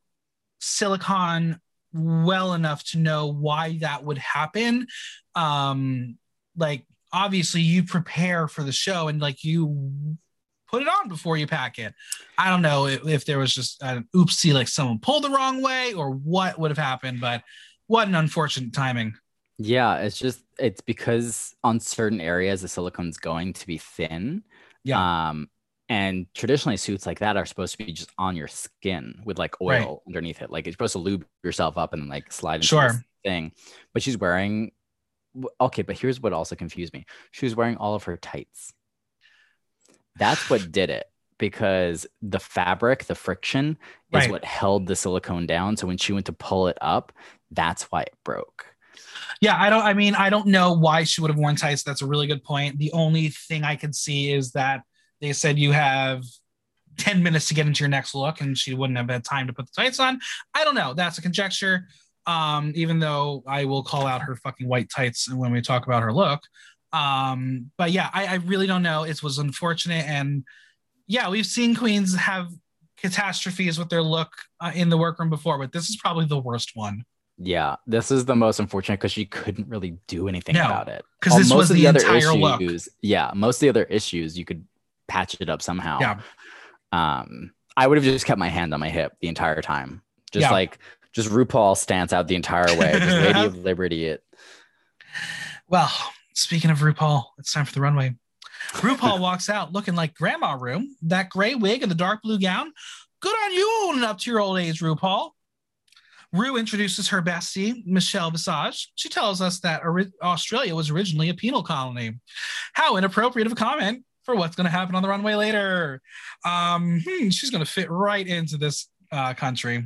Silicon well enough to know why that would happen. Um, like obviously you prepare for the show and like you put it on before you pack it. I don't know if, if there was just an oopsie, like someone pulled the wrong way or what would have happened, but what an unfortunate timing. Yeah, it's just it's because on certain areas the silicone's going to be thin. Yeah. Um, and traditionally suits like that are supposed to be just on your skin with like oil right. underneath it. Like you're supposed to lube yourself up and like slide into sure. thing. But she's wearing okay, but here's what also confused me. She was wearing all of her tights. That's what did it because the fabric, the friction is right. what held the silicone down. So when she went to pull it up, that's why it broke. Yeah, I don't I mean, I don't know why she would have worn tights. That's a really good point. The only thing I could see is that they said you have 10 minutes to get into your next look and she wouldn't have had time to put the tights on. I don't know. That's a conjecture. Um, even though I will call out her fucking white tights when we talk about her look. Um, but yeah, I, I really don't know. It was unfortunate. And yeah, we've seen queens have catastrophes with their look uh, in the workroom before, but this is probably the worst one. Yeah, this is the most unfortunate because she couldn't really do anything no, about it. Because this was the, the entire issues, look. Yeah, most of the other issues you could patch it up somehow. Yeah. Um, I would have just kept my hand on my hip the entire time, just yeah. like just RuPaul stance out the entire way, just Lady of Liberty it. Well, speaking of RuPaul, it's time for the runway. RuPaul walks out looking like Grandma Ru, that gray wig and the dark blue gown. Good on you owning up to your old age, RuPaul. Ru introduces her bestie, Michelle Visage. She tells us that Australia was originally a penal colony. How inappropriate of a comment for what's going to happen on the runway later. Um, hmm, she's going to fit right into this uh, country.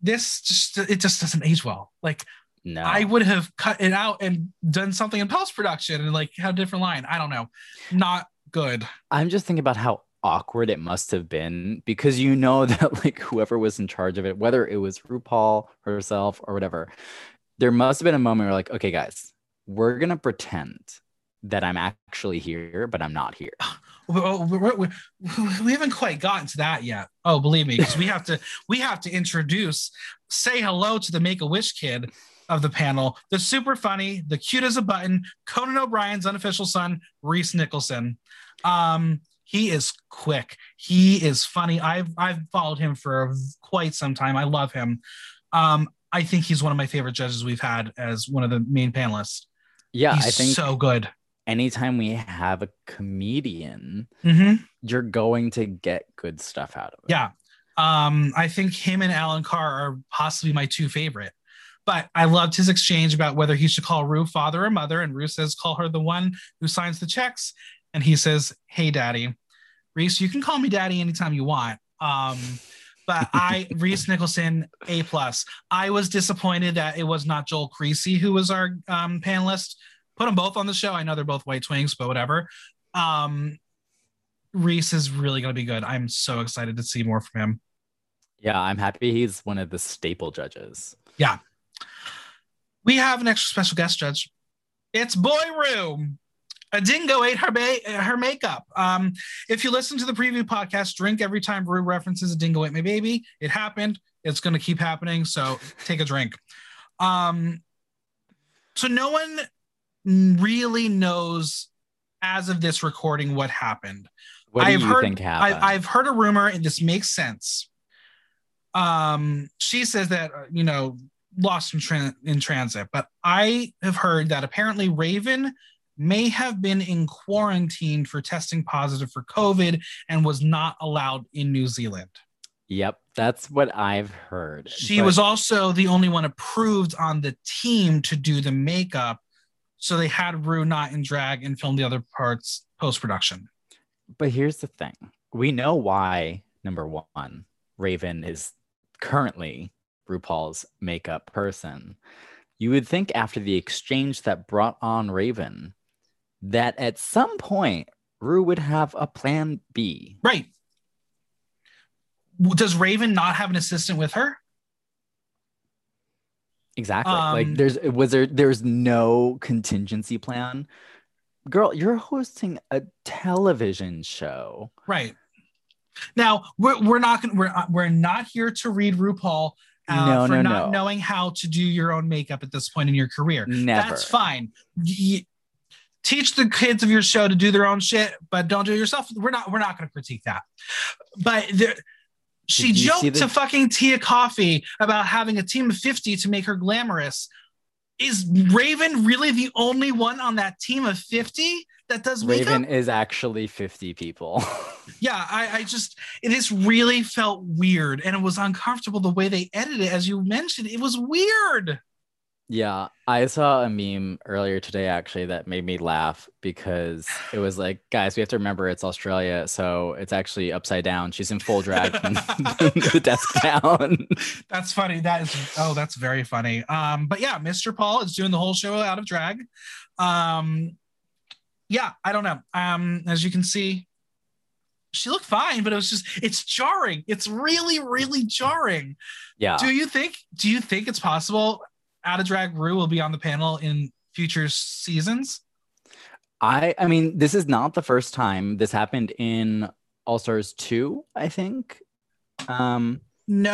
This just it just doesn't age well. Like no. I would have cut it out and done something in post production and like had a different line. I don't know. Not good. I'm just thinking about how awkward it must have been because you know that like whoever was in charge of it, whether it was RuPaul herself or whatever, there must have been a moment where like, okay, guys, we're gonna pretend that I'm actually here, but I'm not here. We're, we're, we're, we haven't quite gotten to that yet. Oh, believe me, because we have to we have to introduce, say hello to the Make a Wish kid of the panel, the super funny, the cute as a button, Conan O'Brien's unofficial son, Rhys Nicholson. Um, he is quick. He is funny. I've I've followed him for quite some time. I love him. Um, I think he's one of my favorite judges we've had as one of the main panelists. Yeah, he's I think so good. Anytime we have a comedian, mm-hmm. you're going to get good stuff out of it. Yeah. Um, I think him and Alan Carr are possibly my two favorite. But I loved his exchange about whether he should call Ru father or mother. And Ru says, call her the one who signs the checks. And he says, hey, daddy. Rhys, you can call me daddy anytime you want. Um, but I, Rhys Nicholson, A plus. I was disappointed that it was not Joel Creasy who was our um, panelist. Put them both on the show. I know they're both white twinks, but whatever. Um, Rhys is really going to be good. I'm so excited to see more from him. Yeah, I'm happy he's one of the staple judges. Yeah. We have an extra special guest judge. It's Boy Ru. A dingo ate her, ba- her makeup. Um, if you listen to the preview podcast, drink every time Ru references a dingo ate my baby. It happened. It's going to keep happening. So take a drink. Um, so no one really knows as of this recording what happened. What do I've you heard, think happened? I, I've heard a rumor, and this makes sense. Um, she says that uh, you know lost in, tran- in transit, but I have heard that apparently Raven may have been in quarantine for testing positive for COVID and was not allowed in New Zealand. Yep, that's what I've heard. She But- was also the only one approved on the team to do the makeup. So they had Ru not in drag and film the other parts post production. But here's the thing we know why, number one, Raven is currently RuPaul's makeup person. You would think after the exchange that brought on Raven, that at some point, Ru would have a plan B. Right. Does Raven not have an assistant with her? Exactly. Um, like there's was there there's no contingency plan. Girl, you're hosting a television show. Right. Now we're, we're not gonna we're uh, we're not here to read RuPaul uh, No, for no, not no. knowing how to do your own makeup at this point in your career. Never. That's fine. Y- teach the kids of your show to do their own shit, but don't do it yourself. We're not we're not going to critique that. But there, she Did you see joked to fucking Tia Kofi about having a team of 50 to make her glamorous. Is Raven really the only one on that team of 50 that does makeup? Raven is actually 50 people. yeah I, I just it just really felt weird and it was uncomfortable the way they edited it as you mentioned it was weird Yeah, I saw a meme earlier today actually that made me laugh because it was like, guys, we have to remember it's Australia, so it's actually upside down. She's in full drag from the desk down. that's funny that is oh that's very funny um but yeah mr paul is doing the whole show out of drag um yeah i don't know um as you can see she looked fine but it was just it's jarring it's really really jarring Yeah. do you think do you think it's possible out of drag rue will be on the panel in future seasons I I mean, this is not the first time this happened in All Stars 2, I think. Um No,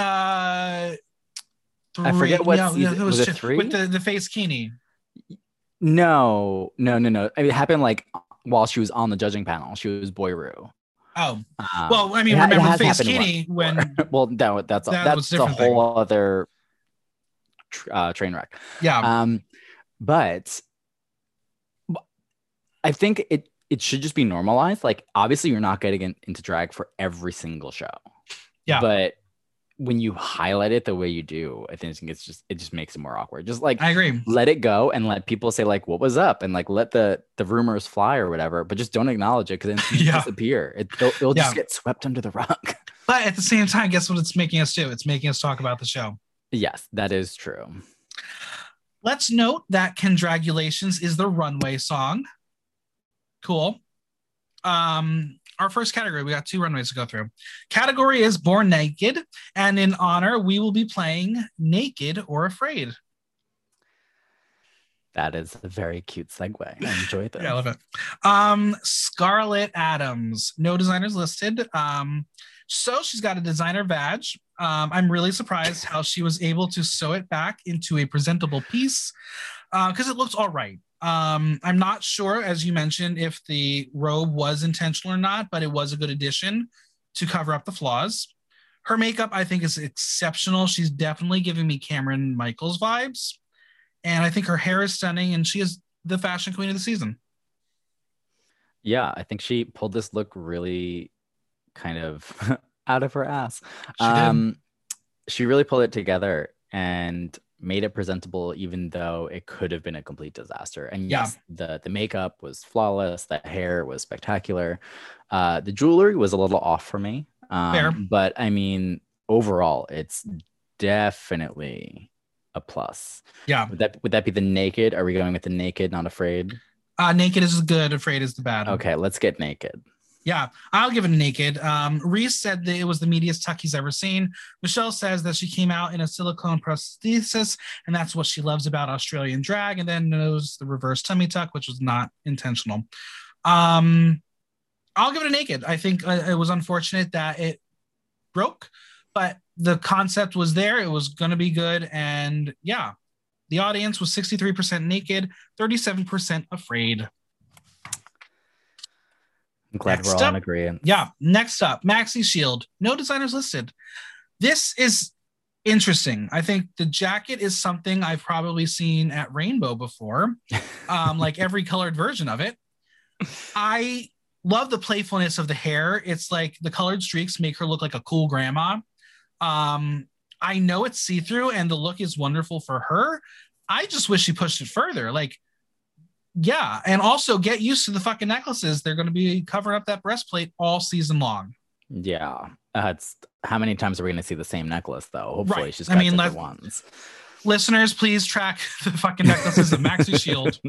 I forget what no, season- no, was it three? with the the facekini. no, no, no, no. I mean, it happened like while she was on the judging panel. She was Boyru. Oh, Um, well, I mean, it it remember facekini when well, no, that's That was that's a whole other tr- uh, train wreck. yeah, Um, but I think it it should just be normalized. Like, obviously, you're not getting into drag for every single show. Yeah. But when you highlight it the way you do, I think it's just it just makes it more awkward. Just like I agree. let it go and let people say like what was up and like let the the rumors fly or whatever, but just don't acknowledge it because then it'll Yeah. disappear. It, it'll, it'll Yeah. just get swept under the rug. But at the same time, guess what it's making us do? It's making us talk about the show. Yes, that is true. Let's note that Congratulations is the runway song. Cool. Um, our first category, we got two runways to go through. Category is Born Naked, and in honor, we will be playing Naked or Afraid. That is a very cute segue. I enjoy that. Yeah, I love it. Um, Scarlet Adams, no designers listed. Um, so she's got a designer badge. Um, I'm really surprised how she was able to sew it back into a presentable piece because it looks all right. Um, I'm not sure, as you mentioned, if the robe was intentional or not, but it was a good addition to cover up the flaws. Her makeup, I think, is exceptional. She's definitely giving me Cameron Michaels vibes. And I think her hair is stunning, and she is the fashion queen of the season. Yeah, I think she pulled this look really kind of out of her ass. She um, she really pulled it together and made it presentable, even though it could have been a complete disaster. And Yeah. yes, the the makeup was flawless. The hair was spectacular. Uh, the jewelry was a little off for me. Um. But I mean, overall, it's definitely a plus. Yeah. Would that would that be the naked? Are we going with the naked, not afraid? Uh, naked is good, afraid is the bad. Okay, let's get naked. Yeah, I'll give it a naked. Um, Reese said that it was the meatiest tuck he's ever seen. Michelle says that she came out in a silicone prosthesis, and that's what she loves about Australian drag. And then knows the reverse tummy tuck, which was not intentional. Um, I'll give it a naked. I think uh, it was unfortunate that it broke, but the concept was there. It was going to be good, and yeah, the audience was 63% naked, 37% afraid. I'm glad Next we're all up. in agreement. Yeah. Next up, Maxi Shield. No designers listed. This is interesting. I think the jacket is something I've probably seen at Rainbow before, um, like every colored version of it. I love the playfulness of the hair. It's like the colored streaks make her look like a cool grandma. Um, I know it's see through and the look is wonderful for her. I just wish she pushed it further. Like, yeah. And also get used to the fucking necklaces. They're going to be covering up that breastplate all season long. Yeah. Uh, it's how many times are we going to see the same necklace though? Hopefully Right. she's I got mean, different let- ones. Listeners, please track the fucking necklaces of Maxi Shield.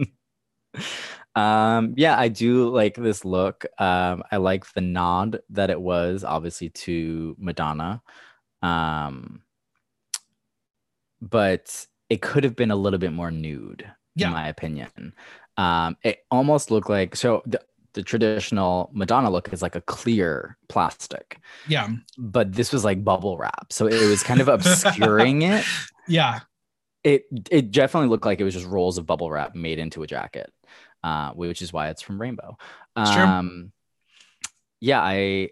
um yeah i do like this look um i like the nod that it was obviously to madonna um but it could have been a little bit more nude Yeah. in my opinion um it almost looked like so the, the traditional madonna look is like a clear plastic. Yeah. but this was like bubble wrap. So it was kind of obscuring it. Yeah. it it definitely looked like it was just rolls of bubble wrap made into a jacket uh which is why it's from rainbow. Um yeah i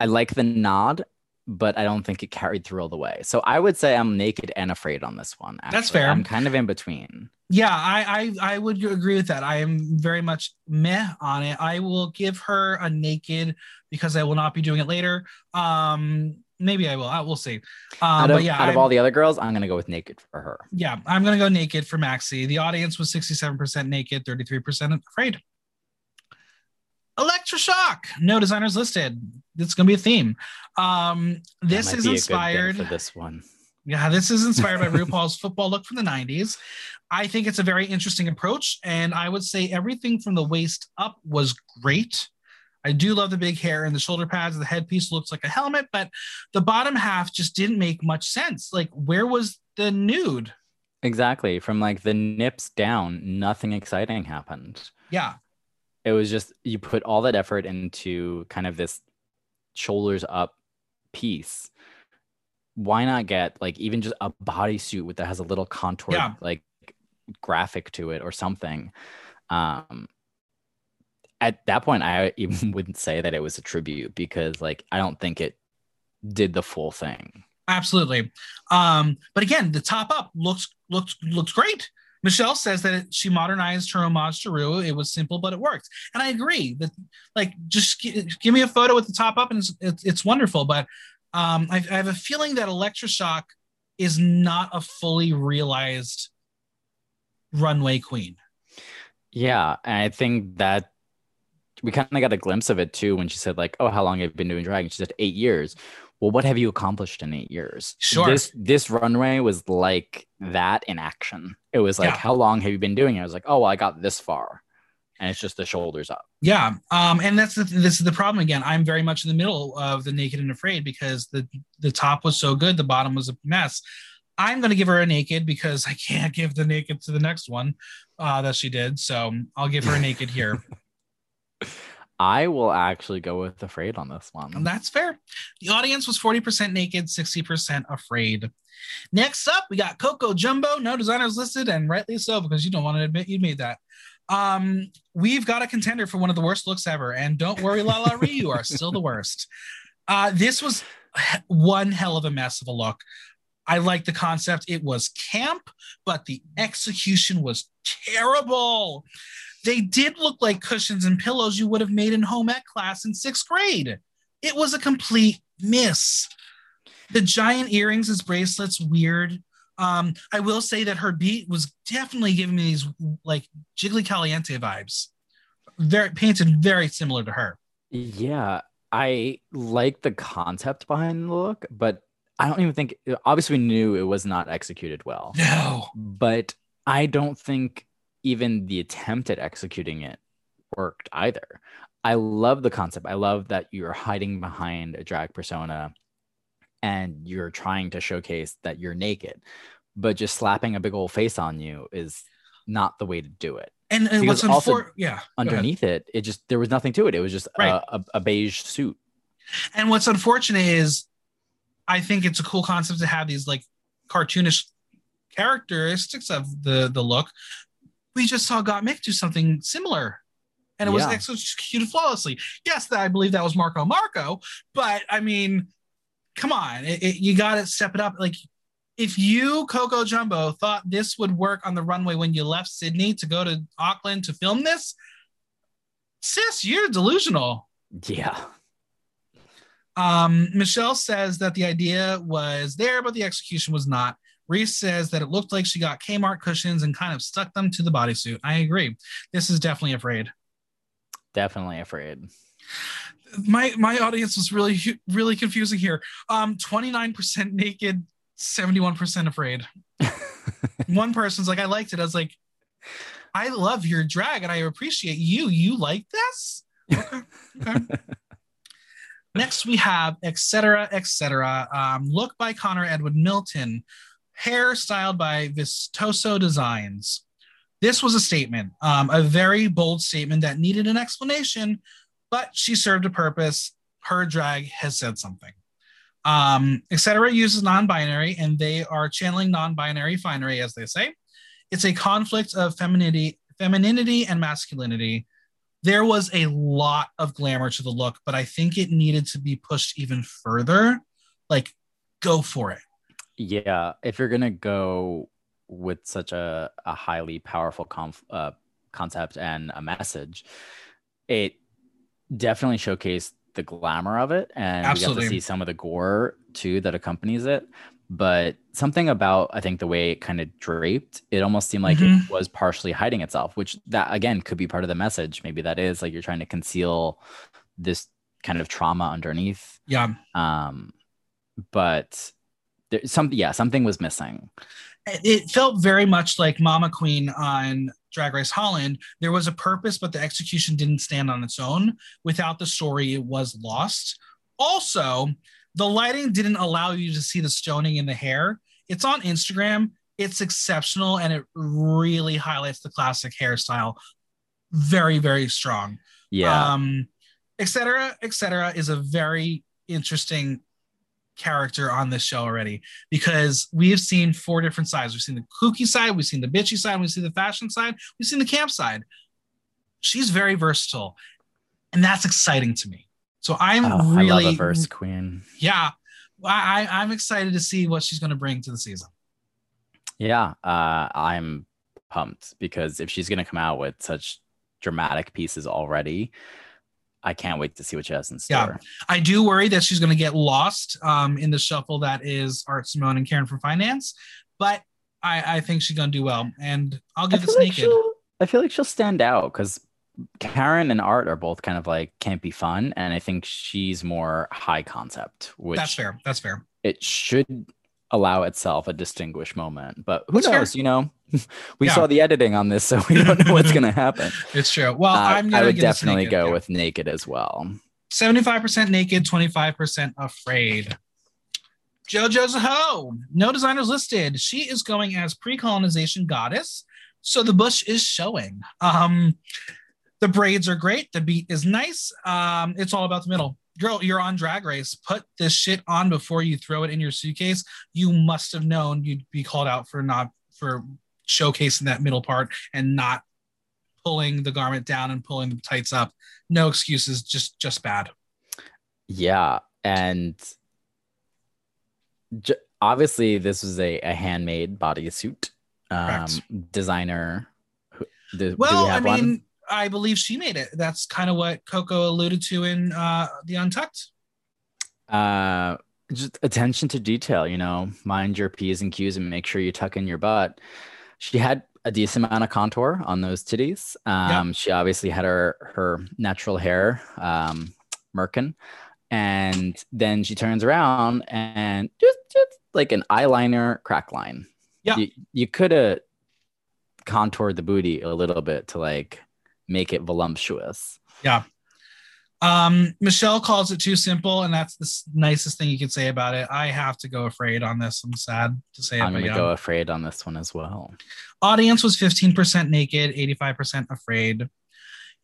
i like the nod but i don't think it carried through all the way so i would say i'm naked and afraid on this one That's fair. i'm kind of in between Yeah, I, I I would agree with that. I am very much meh on it. I will give her a naked because I will not be doing it later. Um, maybe I will. I will see. Um, out of, but yeah, out of all the other girls i'm gonna go with naked for her yeah, I'm gonna go naked for Maxi. The audience was 67% naked, 33% afraid. Elektra Shock. No designers listed. It's gonna be a theme. Um, this is be a good thing inspired. for this one Yeah, this is inspired by RuPaul's football look from the 90s. I think it's a very interesting approach. And I would say everything from the waist up was great. I do love the big hair and the shoulder pads. The headpiece looks like a helmet, but the bottom half just didn't make much sense. Like, where was the nude? exactly from like the nips down nothing exciting happened Yeah, it was just you put all that effort into kind of this shoulders up piece why not get like even just a bodysuit with that has a little contour Yeah. like graphic to it or something um at that point i even wouldn't say that it was a tribute because like i don't think it did the full thing absolutely. Um, but again, the top up looks looks looks great. Michelle says that she modernized her homage to Rue. It was simple, but it worked. And I agree that, like, just gi- give me a photo with the top up, and it's it's, it's wonderful. But um, I, I have a feeling that Elektra Shock is not a fully realized runway queen. Yeah, and I think that we kind of got a glimpse of it too when she said like, "Oh, how long have you been doing drag?" And she said eight years. Well, what have you accomplished in eight years? Sure. This this runway was like that in action. It was like, Yeah. how long have you been doing it? I was like, oh, well, I got this far, and it's just the shoulders up. Yeah, um, and that's the, this is the problem again. I'm very much in the middle of the naked and afraid because the the top was so good, the bottom was a mess. I'm going to give her a naked because I can't give the naked to the next one uh, that she did. So I'll give her a naked here. I will actually go with afraid on this one. And that's fair. The audience was 40% naked, 60% afraid. Next up, we got Coco Jumbo. No designers listed, and rightly so, because you don't want to admit you made that. Um, we've got a contender for one of the worst looks ever. And don't worry, LaLa Ri, you are still the worst. Uh, this was one hell of a mess of a look. I like the concept. It was camp, but the execution was terrible. They did look like cushions and pillows you would have made in home ec class in sixth grade. It was a complete miss. The giant earrings as bracelets, weird. Um, I will say that her beat was definitely giving me these like Jiggly Caliente vibes. Very painted, very similar to her. Yeah, I like the concept behind the look, but I don't even think. Obviously, we knew it was not executed well. No, but I don't think even the attempt at executing it worked either. I love the concept. I love that you're hiding behind a drag persona and you're trying to showcase that you're naked, but just slapping a big old face on you is not the way to do it. And, and what's also unfor- yeah underneath it, it just there was nothing to it. It was just right. a, a, a beige suit. And what's unfortunate is, I think it's a cool concept to have these like cartoonish characteristics of the the look. We just saw Gottmik do something similar and it yeah. was executed flawlessly. Yes, I believe that was Marco Marco, but I mean, come on, it, it, you got to step it up. Like, if you, Coco Jumbo, thought this would work on the runway when you left Sydney to go to Auckland to film this, sis, you're delusional. Yeah. Um, Michelle says that the idea was there, but the execution was not. Rhys says that it looked like she got Kmart cushions and kind of stuck them to the bodysuit. I agree. This is definitely afraid. Definitely afraid my my audience was really really confusing here. Um, 29% naked, 71% afraid. One person's like, I liked it. I was like, I love your drag and I appreciate you. You like this? Okay. Okay. Next, we have Etcetera Etcetera Um, look by Connor Edward Milton, hair styled by Vistoso Designs. This was a statement, um, a very bold statement that needed an explanation but she served a purpose. Her drag has said something. Um, Etcetera uses non-binary, and they are channeling non-binary finery, as they say. It's a conflict of femininity, femininity and masculinity. There was a lot of glamour to the look, but I think it needed to be pushed even further. Like, go for it. Yeah, if you're gonna go with such a, a highly powerful conf, uh, concept and a message, it definitely showcased the glamour of it and Absolutely. we got to see some of the gore too that accompanies it but something about i think the way it kind of draped it almost seemed like mm-hmm. it was partially hiding itself which that again could be part of the message maybe that is like you're trying to conceal this kind of trauma underneath yeah um but there some yeah something was missing it felt very much like Ma'Ma Queen on Drag Race Holland, there was a purpose, but the execution didn't stand on its own. Without the story, it was lost. Also, the lighting didn't allow you to see the stoning in the hair. It's on Instagram. It's exceptional and it really highlights the classic hairstyle. Very, very strong. Yeah. Um, Etcetera Etcetera is a very interesting character on this show already because we have seen four different sides. We've seen the kooky side, we've seen the bitchy side, we've seen the fashion side, we've seen the camp side. She's very versatile, and that's exciting to me. So I'm oh, really I love a verse queen. Yeah, I, I'm excited to see what she's going to bring to the season. Yeah, uh, I'm pumped because if she's going to come out with such dramatic pieces already, I can't wait to see what she has in store. Yeah, I do worry that she's going to get lost um, in the shuffle that is Art Simone and Karen from Finance, but I, I think she's going to do well, and I'll give this like naked. I feel like she'll stand out because Karen and Art are both kind of like can't be fun, and I think she's more high concept. Which that's fair. That's fair. It should allow itself a distinguished moment. But who That's knows? Fair. You know, we yeah. saw the editing on this, so we don't know what's going to happen. It's true. Well, uh, I'm I would definitely go yeah. with naked as well. 75% naked, 25% afraid. JoJo Zaho. No designers listed. She is going as pre-colonization goddess. So the bush is showing. Um, the braids are great. The beat is nice. Um, it's all about the middle girl, you're on drag race. Put this shit on before you throw it in your suitcase. You must have known you'd be called out for not for showcasing that middle part and not pulling the garment down and pulling the tights up. No excuses, just just bad. Yeah, and j- obviously this was a, a handmade bodysuit. Um, designer. Do, well, do I mean, one? I believe she made it. That's kind of what Coco alluded to in uh, the Untucked. Uh, just attention to detail, you know, mind your P's and Q's and make sure you tuck in your butt. She had a decent amount of contour on those titties. Um, yep. She obviously had her her natural hair, um, merkin, and then she turns around and just just like an eyeliner crack line. Yeah, you, you could have contoured the booty a little bit to like make it voluptuous. Yeah. Um, Michelle calls it too simple, and that's the nicest thing you can say about it. I have to go afraid on this. I'm sad to say I'm it. I'm gonna go afraid on this one as well. Audience was 15% naked, 85% afraid.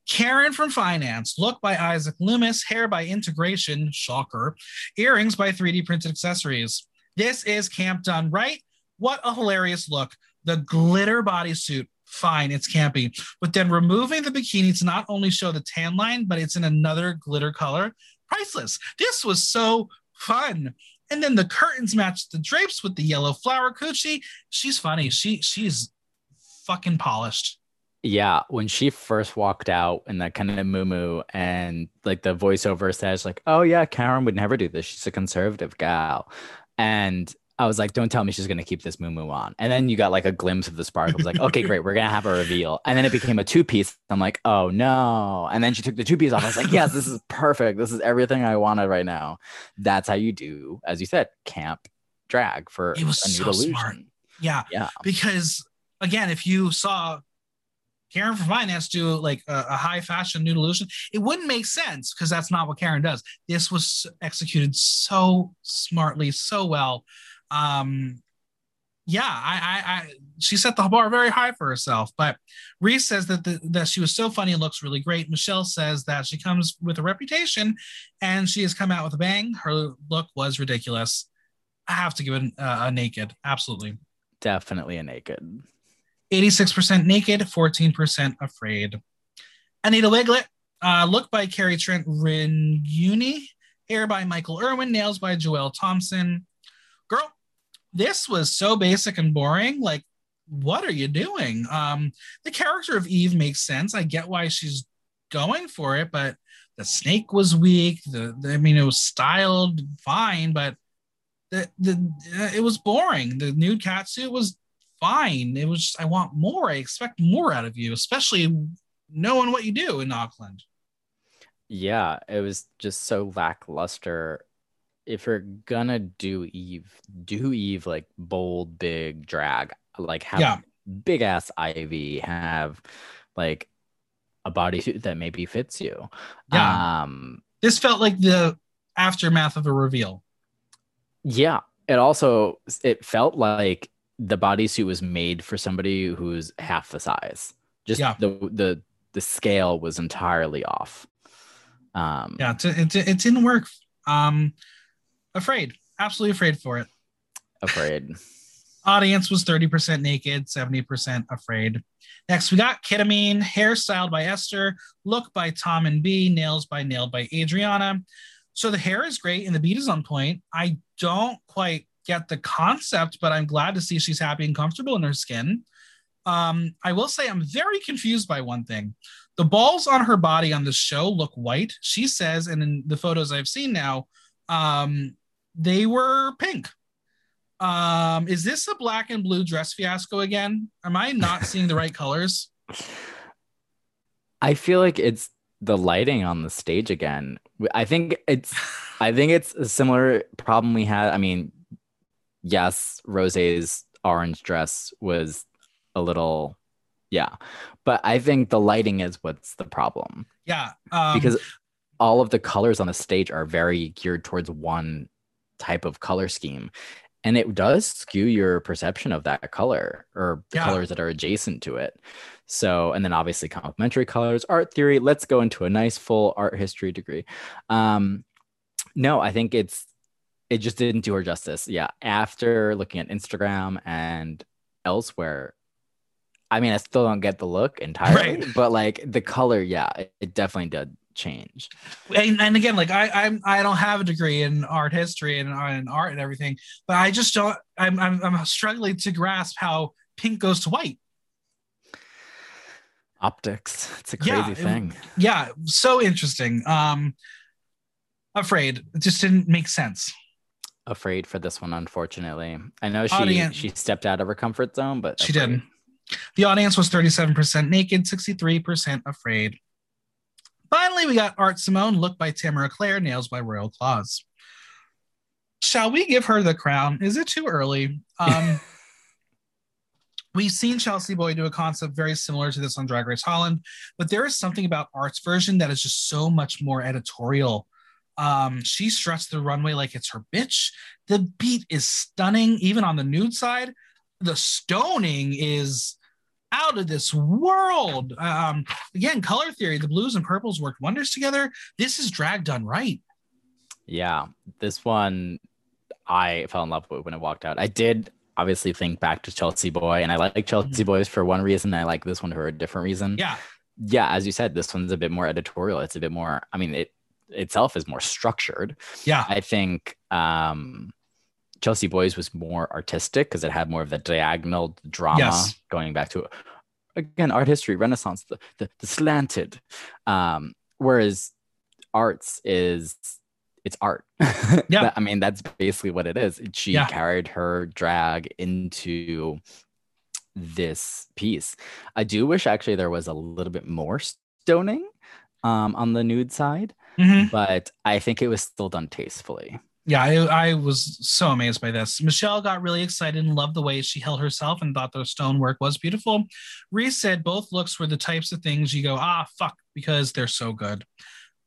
Karen from Finance, look by Isaac Loomis, hair by Integration, shocker, earrings by 3D printed accessories. This is camp done right. What a hilarious look. The glitter bodysuit fine, it's campy. But then removing the bikini to not only show the tan line, but it's in another glitter color, priceless. This was so fun. And then the curtains match the drapes with the yellow flower coochie. She's funny. She she's fucking polished. Yeah, when she first walked out in that kind of moo and like the voiceover says like, "Oh yeah, Karen would never do this. She's a conservative gal," and I was like, don't tell me she's gonna keep this moo moo on. And then you got like a glimpse of the spark. I was like, okay, great, we're gonna have a reveal. And then it became a two piece. I'm like, oh no. And then she took the two piece off. I was like, yes, this is perfect. This is everything I wanted right now. That's how you do, as you said, camp drag for it was a so illusion. smart. Yeah, yeah. Because again, if you saw Karen from Finance do like a, a, high fashion nude illusion, it wouldn't make sense because that's not what Karen does. This was executed so smartly, so well um, yeah, I, I, I, she set the bar very high for herself. But Rhys says that the, that she was so funny and looks really great. Michelle says that she comes with a reputation, and she has come out with a bang. Her look was ridiculous. I have to give it a, a naked, absolutely. Definitely a naked. 86% naked, 14% afraid. Anita Wigl'it, uh, look by Carrie Trent Ringuni, hair by Michael Irwin, nails by Joelle Thompson. Girl, this was so basic and boring. Like, what are you doing? Um, the character of Eve makes sense. I get why she's going for it, but the snake was weak. The, the I mean, it was styled fine, but the the uh, it was boring. The nude cat suit was fine. It was just, I want more. I expect more out of you, especially knowing what you do in Auckland. Yeah, it was just so lackluster if you're gonna do Eve, do Eve like bold, big drag, like have yeah. big ass Ivy, have like a bodysuit that maybe fits you. Yeah. Um, this felt like the aftermath of a reveal. Yeah. It also it felt like the bodysuit was made for somebody who's half the size. Just yeah. the the the scale was entirely off. Um, yeah, it, it, it didn't work. Um, Afraid. Absolutely afraid for it. Afraid. Audience was 30% naked, 70% afraid. Next, we got Kita Mean, hairstyled by Esther, look by Tom and B, nails by Nailed by Adriana. So the hair is great and the beat is on point. I don't quite get the concept, but I'm glad to see she's happy and comfortable in her skin. Um, I will say I'm very confused by one thing. The balls on her body on the show look white. She says, and in the photos I've seen now, um, they were pink. Um, is this a black and blue dress fiasco again? Am I not seeing the right colors? I feel like it's the lighting on the stage again. I think it's I think it's a similar problem we had. I mean, yes, Rose's orange dress was a little yeah. But I think the lighting is what's the problem. Yeah. Um, because all of the colors on the stage are very geared towards one type of color scheme and it does skew your perception of that color or the yeah. colors that are adjacent to it so and then obviously complementary colors art theory let's go into a nice full art history degree um no i think it's it just didn't do her justice yeah after looking at instagram and elsewhere i mean i still don't get the look entirely right. but like the color yeah it, it definitely did change. And, and again, like I, I'm, I don't have a degree in art history and, and art and everything, but I just don't. I'm, I'm, I'm struggling to grasp how pink goes to white. Optics. It's a crazy yeah, thing. It, yeah, so interesting. Um, Afraid. It just didn't make sense. Afraid for this one, unfortunately. I know she Audience- she stepped out of her comfort zone, but She Afraid. did. The audience was 37% naked, 63% afraid. Finally, we got Art Simone, look by Tamara Claire, nails by Royal Claws. Shall we give her the crown? Is it too early? Um, we've seen Chelsea Boy do a concept very similar to this on Drag Race Holland, but there is something about Art's version that is just so much more editorial. Um, she struts the runway like it's her bitch. The beat is stunning, even on the nude side the stoning is out of this world. Um, again, color theory, the blues and purples worked wonders together. This is drag done right. Yeah, this one I fell in love with when it walked out. I did obviously think back to Chelsea Boy, and I like Chelsea Boys for one reason. I like this one for a different reason. Yeah, yeah, as you said, this one's a bit more editorial. It's a bit more. I mean, it itself is more structured. yeah, I think um, Chelsea Boys was more artistic because it had more of the diagonal drama Yes. going back to again art history, Renaissance, the the, the slanted. Um, whereas arts is it's art. Yeah. I mean that's basically what it is. She Yeah. carried her drag into this piece. I do wish actually there was a little bit more stoning um, on the nude side Mhm. but I think it was still done tastefully. Yeah. I, I was so amazed by this. Michelle got really excited and loved the way she held herself and thought the stonework was beautiful. Rhys said both looks were the types of things you go, ah, fuck, because they're so good.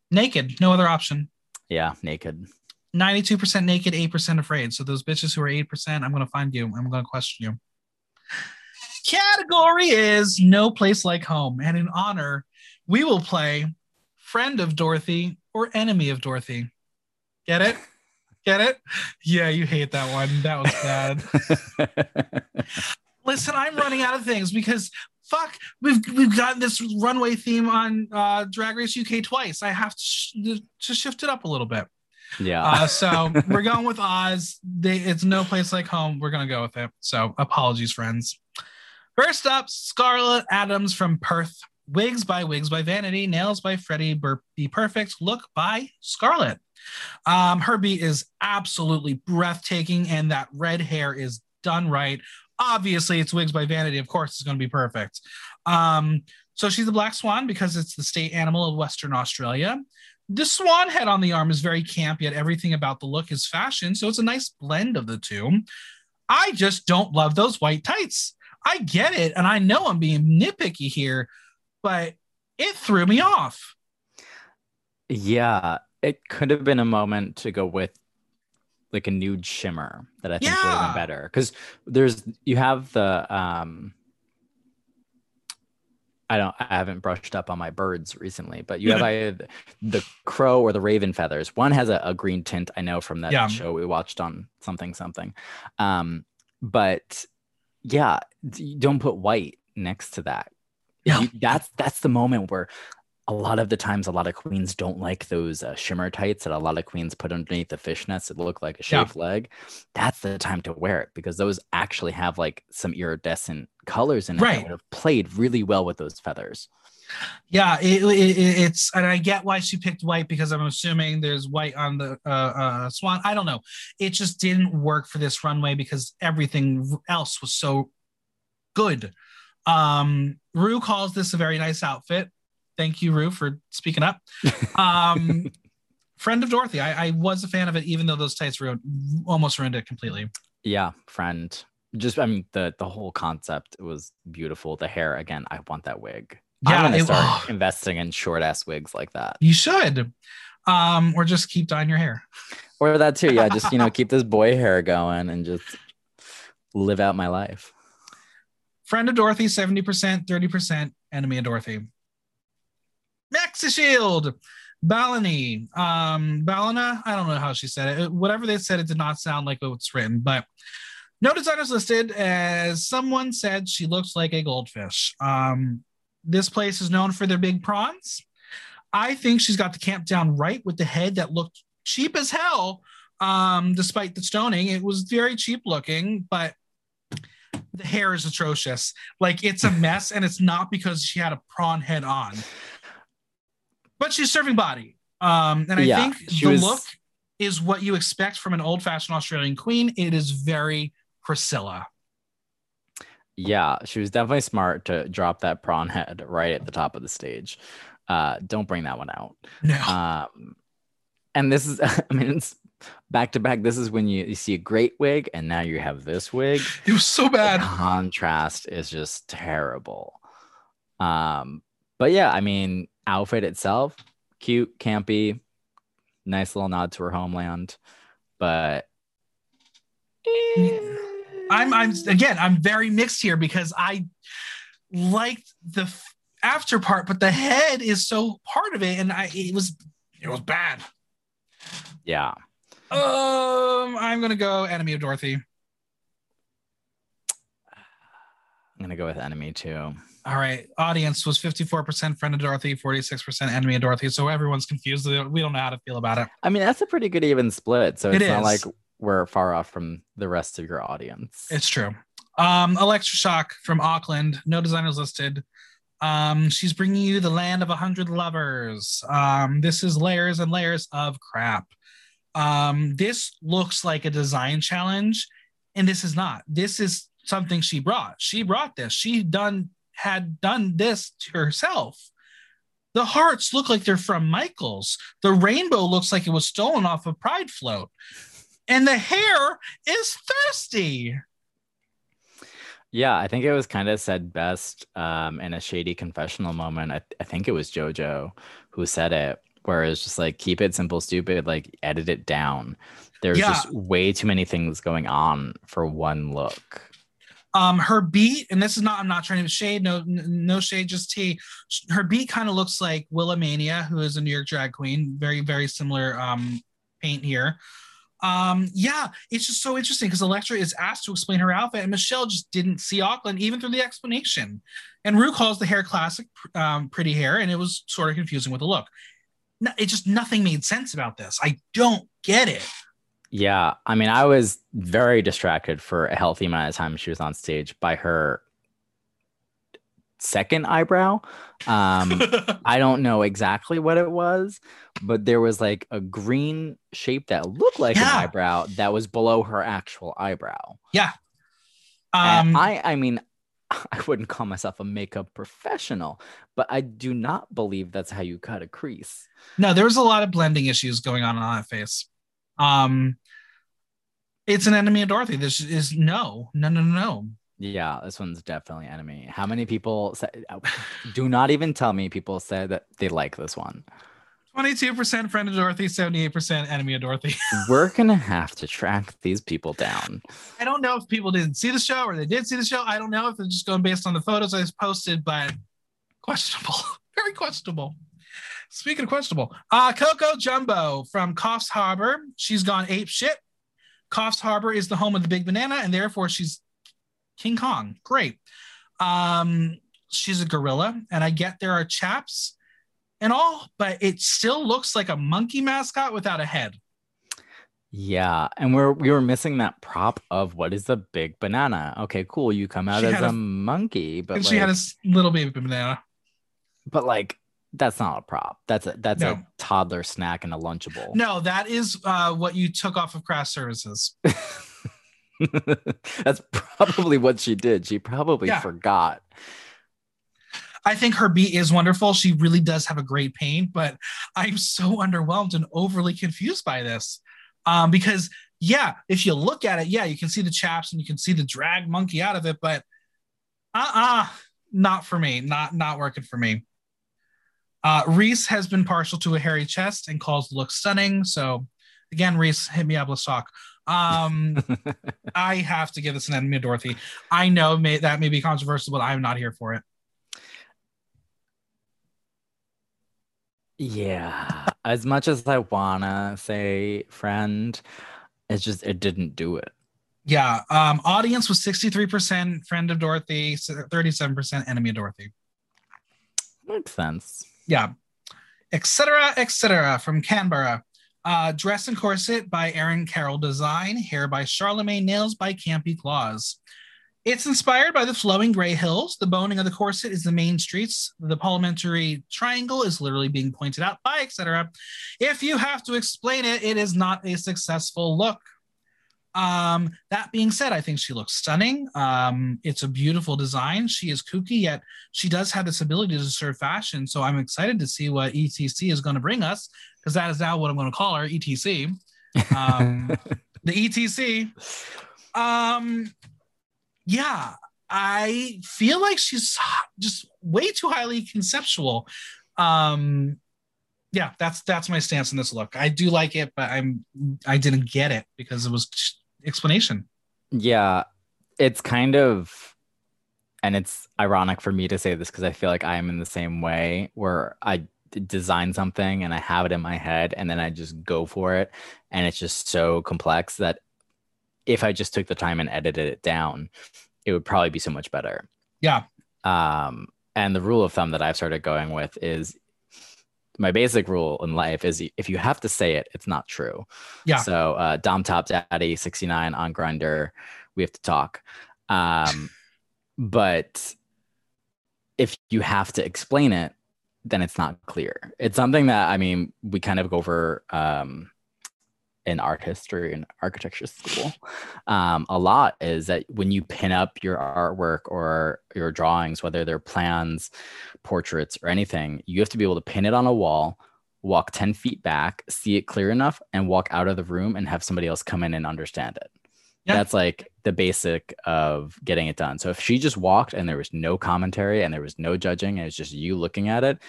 Naked, no other option. Yeah, naked. 92% naked, 8% afraid. So those bitches who are 8%, I'm going to find you. I'm going to question you. Category is No Place Like Home. And in honor, we will play Friend of Dorothy or Enemy of Dorothy. Get it? Get it? Yeah, you hate that one. That was bad. Listen, I'm running out of things because fuck, we've we've gotten this runway theme on uh, Drag Race UK twice. I have to, sh- to shift it up a little bit. yeah. Uh, so we're going with Oz. They, it's no place like home. We're gonna go with it. So apologies, friends. First up, Scarlet Adams from Perth. Wigs by Wigs by Vanity. Nails by Freddie Bur- Be Perfect. Look by Scarlet. Um, her beat is absolutely breathtaking, and that red hair is done right. Obviously, it's Wigs by Vanity. Of course, it's going to be perfect. Um, so she's a black swan because it's the state animal of Western Australia. The swan head on the arm is very camp, yet everything about the look is fashion. So it's a nice blend of the two. I just don't love those white tights. I get it, and I know I'm being nitpicky here, but it threw me off. yeah. It could have been a moment to go with like a nude shimmer that I think would have been better. Because there's you have the um I don't I haven't brushed up on my birds recently, but you have either the crow or the raven feathers. One has a, a green tint, I know from that Yeah. show we watched on something something. Um, but yeah, don't put white next to that. Yeah. You- that's that's the moment where a lot of the times a lot of queens don't like those uh, shimmer tights that a lot of queens put underneath the fishnets that look like a Yeah. shaved leg. That's the time to wear it because those actually have like some iridescent colors in it Right. that would have played really well with those feathers. Yeah, it, it- it's and I get why she picked white because I'm assuming there's white on the uh, uh, swan. I don't know. It just didn't work for this runway because everything else was so good. Um, Ru calls this a very nice outfit. Thank you, Ru, for speaking up. Um, friend of Dorothy. I, I was a fan of it, even though those tights ruined, almost ruined it completely. Yeah, friend. Just I mean the the whole concept was beautiful. The hair again, I want that wig. Yeah, I'm gonna it- start oh. investing in short ass wigs like that. You should, um, or just keep dyeing your hair. Or that too. Yeah, just you know, keep this boy hair going and just live out my life. Friend of Dorothy, 70%, 30%, enemy of Dorothy. Maxi Shield, Balani, um, Balana, I don't know how she said it. Whatever they said, it did not sound like what's written, but no designers listed. As someone said, she looks like a goldfish. Um, this place is known for their big prawns. I think she's got the camp down right with the head that looked cheap as hell. Um, despite the stoning, it was very cheap looking, but the hair is atrocious. Like it's a mess, and it's not because she had a prawn head on. But she's serving body. Um, and I Yeah, think the was- look is what you expect from an old-fashioned Australian queen. It is very Priscilla. Yeah, she was definitely smart to drop that prawn head right at the top of the stage. Uh, don't bring that one out. No. Um, and this is, I mean, it's back to back. This is when you, you see a great wig, and now you have this wig. it was so The bad. contrast is just terrible. Um, but yeah, I mean, outfit itself, cute, campy, nice little nod to her homeland. But I'm I'm again I'm very mixed here because I liked the f- after part, but the head is so part of it, and I it was it was bad. yeah. Um, I'm gonna go enemy of Dorothy. I'm gonna go with enemy too. All right, audience was 54% friend of Dorothy, 46% enemy of Dorothy. So everyone's confused. We don't know how to feel about it. I mean, that's a pretty good even split. So It it's not like we're far off from the rest of your audience. It's true. Um, Elektra Shock from Auckland, no designers listed. Um, she's bringing you the land of a hundred lovers. Um, this is layers and layers of crap. Um, this looks like a design challenge, and this is not. This is something she brought. She brought this. She done had done this to herself. The hearts look like they're from Michaels. The rainbow looks like it was stolen off a pride float. And the hair is thirsty. Yeah, I think it was kind of said best um, in a shady confessional moment. I, I think it was JoJo who said it, where it's just like, keep it simple, stupid, like edit it down. There's Yeah. just way too many things going on for one look. Um her beat and this is not i'm not trying to shade no no shade just tea. Her beat kind of looks like willa mania who is a new york drag queen. Very very similar um paint here. Um yeah it's just so interesting because Elektra is asked to explain her outfit and michelle just didn't see auckland even through the explanation. And Ru calls the hair classic um, pretty hair and it was sort of confusing with the look. No, it just nothing made sense about this. I don't get it Yeah, I mean, I was very distracted for a healthy amount of time she was on stage by her second eyebrow. Um, I don't know exactly what it was, but there was like a green shape that looked like Yeah. an eyebrow that was below her actual eyebrow. Yeah. Um And I, I mean, I wouldn't call myself a makeup professional, but I do not believe that's how you cut a crease. No, there was a lot of blending issues going on on that face. Um, it's an enemy of Dorothy. This is no, no, no, no. Yeah, this one's definitely enemy. How many people do not even tell me people said that they like this one? Twenty-two percent friend of Dorothy, seventy-eight percent enemy of Dorothy. We're gonna have to track these people down. I don't know if people didn't see the show or they did see the show. I don't know if they're just going based on the photos I posted, but questionable, very questionable. Speaking of questionable, uh, Coco Jumbo from Coffs Harbor. She's gone ape shit. Coffs Harbor is the home of the big banana, and therefore she's King Kong. Great. Um, she's a gorilla, and I get there are chaps and all, but it still looks like a monkey mascot without a head. Yeah, and we're we were missing that prop of what is the big banana? Okay, cool. You come out She as a, a- monkey, but like, she had a little baby banana. but like that's not a prop. That's a that's a toddler snack and a lunchable. No, that is uh, what you took off of craft services. that's probably what she did. She probably Yeah. forgot. I think her beat is wonderful. She really does have a great paint, but I'm so underwhelmed and overly confused by this. Um, because yeah, if you look at it, yeah, you can see the chaps and you can see the drag monkey out of it, but uh-uh, not for me. Not not working for me. Uh, Rhys has been partial to a hairy chest and calls the look stunning. So again, Rhys, hit me up. Let's talk. Um, I have to give this an enemy of Dorothy. I know may, that may be controversial, but I'm not here for it. Yeah, as much as I wanna say friend, it's just it didn't do it. Yeah. Um, audience was 63% friend of Dorothy, 37% enemy of Dorothy. Makes sense. Yeah. Etcetera Etcetera from Canberra. Uh, Dress and Corset by Erin Carroll Design. Hair by Charlemagne. Nails by Campy Claws. It's inspired by the flowing gray hills. The boning of the corset is the main streets. The parliamentary triangle is literally being pointed out by, Etcetera If you have to explain it, it is not a successful look. Um, that being said, I think she looks stunning. Um, it's a beautiful design. She is kooky, yet she does have this ability to serve fashion. So I'm excited to see what ETC is going to bring us, because that is now what I'm going to call her, ETC. Um, the ETC. Um, yeah, I feel like she's just way too highly conceptual. Um, yeah, that's that's my stance on this look. I do like it, but I'm I didn't get it because it was explanation. Yeah, it's kind of, and it's ironic for me to say this because I feel like I am in the same way where I design something and I have it in my head and then I just go for it, and it's just so complex that if I just took the time and edited it down, it would probably be so much better. Yeah. Um, and the rule of thumb that I've started going with is my basic rule in life is if you have to say it, it's not true. Yeah. So uh, Dom Top Daddy 69 on Grindr, we have to talk. Um, but if you have to explain it, then it's not clear. It's something that I mean we kind of go over um, in art history and architecture school. Um, a lot is that when you pin up your artwork or your drawings whether they're plans portraits or anything you have to be able to pin it on a wall walk 10 feet back see it clear enough and walk out of the room and have somebody else come in and understand it. Yeah. that's like the basic of getting it done. So if she just walked and there was no commentary and there was no judging and it's just you looking at it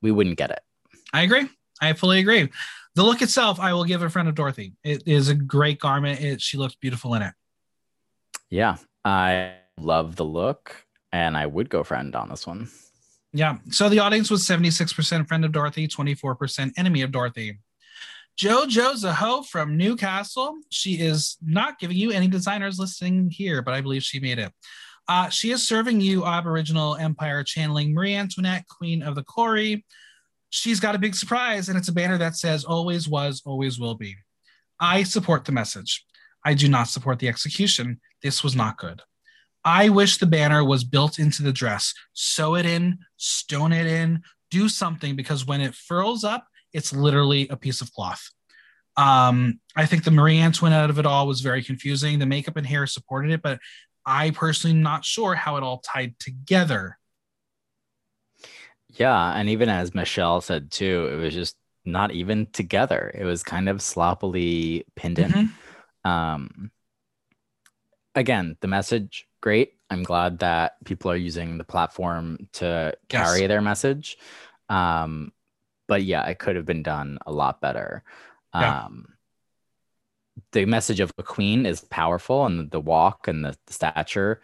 we wouldn't get it. I agree. I fully agree the look itself, I will give a friend of Dorothy. It is a great garment. It, she looks beautiful in it. Yeah, I love the look, and I would go friend on this one. Yeah. So the audience was 76% friend of Dorothy, 24% enemy of Dorothy. JoJo Zaho from Newcastle. She is not giving you any designers listing here, but I believe she made it. Uh, she is serving you Aboriginal Empire channeling Marie Antoinette, Queen of the Koori she's got a big surprise, and it's a banner that says always was, always will be. I support the message. I do not support the execution. This was not good. I wish the banner was built into the dress. Sew it in, stone it in, do something because when it furls up, it's literally a piece of cloth. Um, I think the Marie Antoinette of it all was very confusing. The makeup and hair supported it, but I personally am not sure how it all tied together. Yeah, and even as Michelle said too, it was just not even together. It was kind of sloppily pinned in. Mm-hmm. Um, again, the message great. I'm glad that people are using the platform to carry yes. their message. Um, but yeah, it could have been done a lot better. Yeah. Um, the message of a queen is powerful and the walk and the, the stature,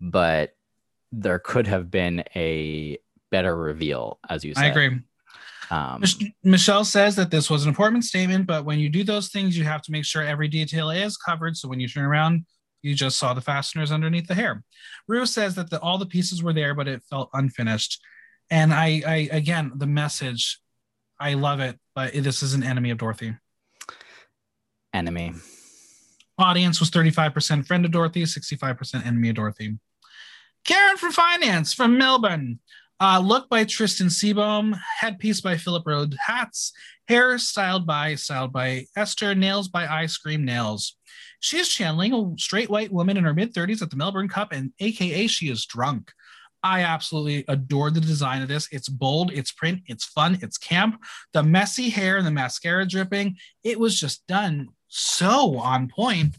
but there could have been a better reveal, as you said. I agree. Um, Michelle says that this was an important statement, but when you do those things, you have to make sure every detail is covered. So when you turn around, you just saw the fasteners underneath the hair. Ru says that the, all the pieces were there, but it felt unfinished. And I, I again, the message, I love it, but this is an enemy of Dorothy. Enemy. Audience was 35% friend of Dorothy, 65% enemy of Dorothy. Karen from Finance from Melbourne. Uh, look by Tristan Seabohm, headpiece by Philip Road Hats, hair styled by styled by Esther, nails by Ice Cream Nails. She is channeling a straight white woman in her mid 30s at the Melbourne Cup, and AKA she is drunk. I absolutely adore the design of this. It's bold, it's print, it's fun, it's camp. The messy hair and the mascara dripping, it was just done so on point.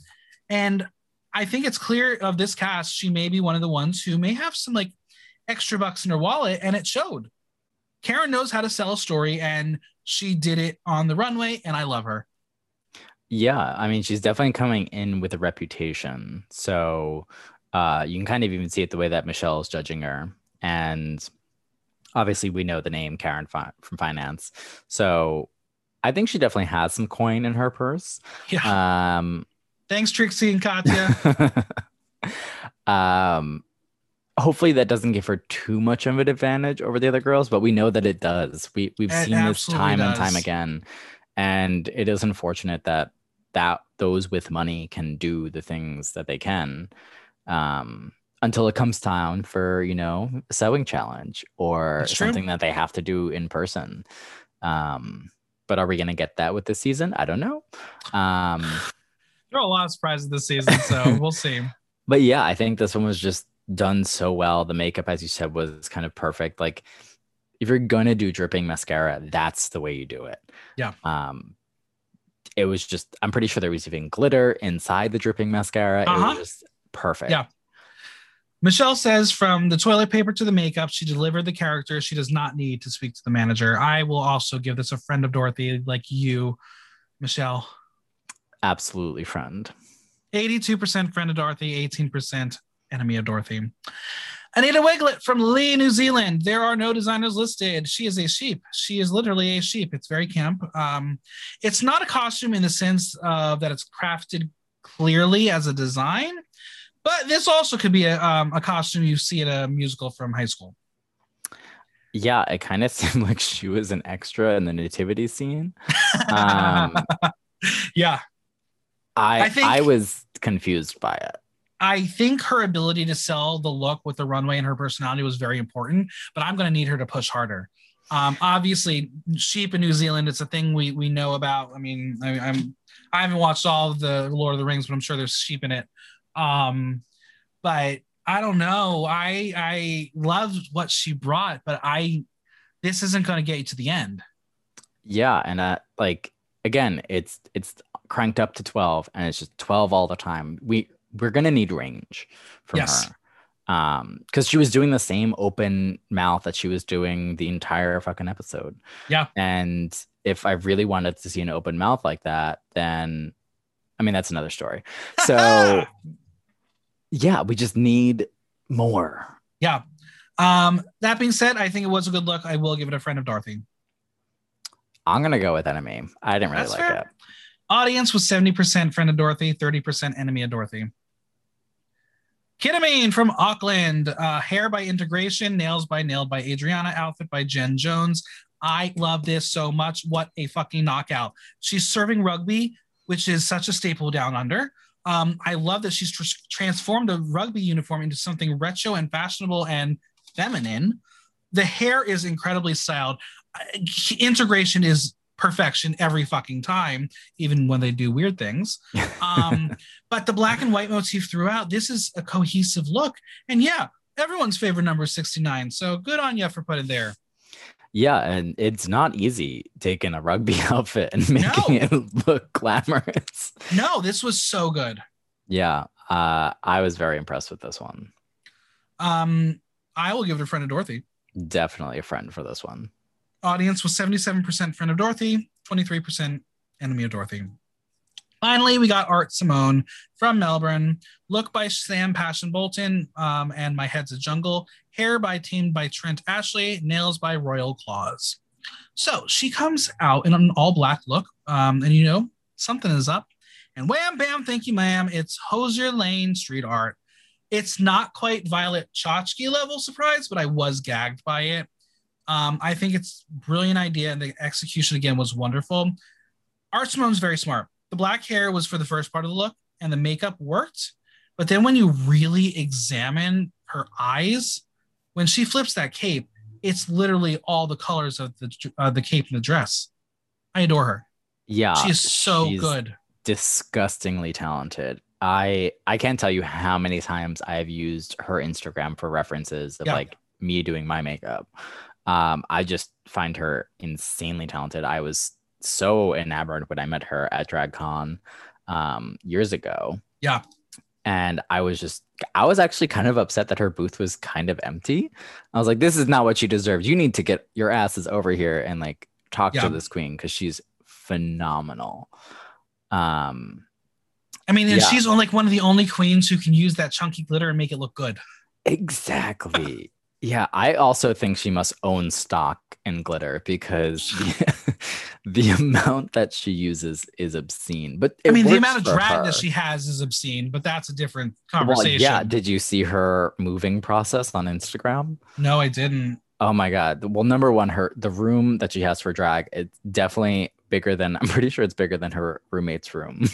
And I think it's clear of this cast, she may be one of the ones who may have some like extra bucks in her wallet and it showed. Karen knows how to sell a story and she did it on the runway and I love her. Yeah, I mean she's definitely coming in with a reputation. So uh you can kind of even see it the way that Michelle is judging her and obviously we know the name Karen fi- from finance. So I think she definitely has some coin in her purse. Yeah. Um Thanks Trixie and Katya. um hopefully that doesn't give her too much of an advantage over the other girls, but we know that it does. We we've it seen this time does. and time again, and it is unfortunate that that those with money can do the things that they can. um, until it comes time for you know a sewing challenge or something that they have to do in person. Um, but are we gonna get that with this season? I don't know. Um, There are a lot of surprises this season, so we'll see. but yeah, I think this one was just done so well. The makeup, as you said, was kind of perfect. Like if you're gonna do dripping mascara, that's the way you do it. Yeah. Um, it was just I'm pretty sure there was even glitter inside the dripping mascara. It Uh-huh. was just perfect. Yeah. Michelle says from the toilet paper to the makeup, she delivered the character. She does not need to speak to the manager. I will also give this a friend of Dorothy, like you, Michelle. Absolutely, friend. 82% friend of Dorothy, 18% enemy of Dorothy. Anita Wigl'it from Lee, New Zealand. There are no designers listed. She is a sheep. She is literally a sheep. It's very camp. Um, it's not a costume in the sense of that it's crafted clearly as a design, but this also could be a, um, a costume you see at a musical from high school. Yeah, it kind of seemed like she was an extra in the nativity scene. Um, yeah, I I I, was confused by it. I think her ability to sell the look with the runway and her personality was very important, but I'm going to need her to push harder. Um, obviously, sheep in New Zealand, it's a thing we we know about. I mean, I, I'm I haven't watched all of the Lord of the Rings, but I'm sure there's sheep in it. Um, but I don't know. I I loved what she brought, but I this isn't going to get you to the end. Yeah, and uh, like again, it's it's cranked up to twelve, and it's just twelve all the time. We we're gonna need range from Yes. her, um, because she was doing the same open mouth that she was doing the entire fucking episode. Yeah. and if I really wanted to see an open mouth like that, then I mean that's another story. So yeah, we just need more. yeah. Um, that being said, I think it was a good look. I will give it a friend of Dorothy. I'm gonna go with enemy. I didn't really That's like fair. it. Audience was 70% friend of Dorothy, 30% enemy of Dorothy. Kita Mean from Auckland. Uh, hair by Integration, nails by Nailed by Adriana, outfit by Jen Jones. I love this so much. What a fucking knockout. She's serving rugby, which is such a staple down under. Um, I love that she's tr- transformed a rugby uniform into something retro and fashionable and feminine. The hair is incredibly styled. Integration is perfection every fucking time, even when they do weird things. Um, but the black and white motif throughout, this is a cohesive look. And yeah, everyone's favorite number is 69. So good on you for putting there. Yeah, and it's not easy taking a rugby outfit and making No. it look glamorous. No, this was so good. Yeah, uh, I was very impressed with this one. Um, I will give it a friend of Dorothy. Definitely a friend for this one. Audience was 77% friend of Dorothy, 23% enemy of Dorothy. Finally, we got Art Simone from Melbourne. Look by Sam Passion Bolton um, and My Head's a Jungle. Hair by teamed by Trent Ashley. Nails by Royal Claws. So she comes out in an all black look, um, and you know something is up. And wham bam, thank you, ma'am. It's Hosier Lane street art. It's not quite Violet Chachki level surprise, but I was gagged by it. Um, I think it's a brilliant idea, and the execution again was wonderful. Art Simone's very smart. The black hair was for the first part of the look, and the makeup worked. But then when you really examine her eyes, when she flips that cape, it's literally all the colors of the uh, the cape and the dress. I adore her. Yeah, She is so she's good. disgustingly talented. I I can't tell you how many times I've used her Instagram for references of Yeah. like me doing my makeup. Um, I just find her insanely talented. I was so enamored when I met her at DragCon um, years ago. Yeah. And I was just, I was actually kind of upset that her booth was kind of empty. I was like, this is not what she deserves. You need to get your asses over here and like talk Yeah. to this queen because she's phenomenal. Um, I mean, and Yeah. she's like one of the only queens who can use that chunky glitter and make it look good. Exactly. Yeah, I also think she must own stock in glitter because the, amount that she uses is obscene. But I mean, the amount of drag her. that she has is obscene, but that's a different Well, conversation. yeah. Did you see her moving process on Instagram? No, I didn't. Oh my god. Well, number one, her the room that she has for drag, it's definitely bigger than I'm pretty sure it's bigger than her roommate's room.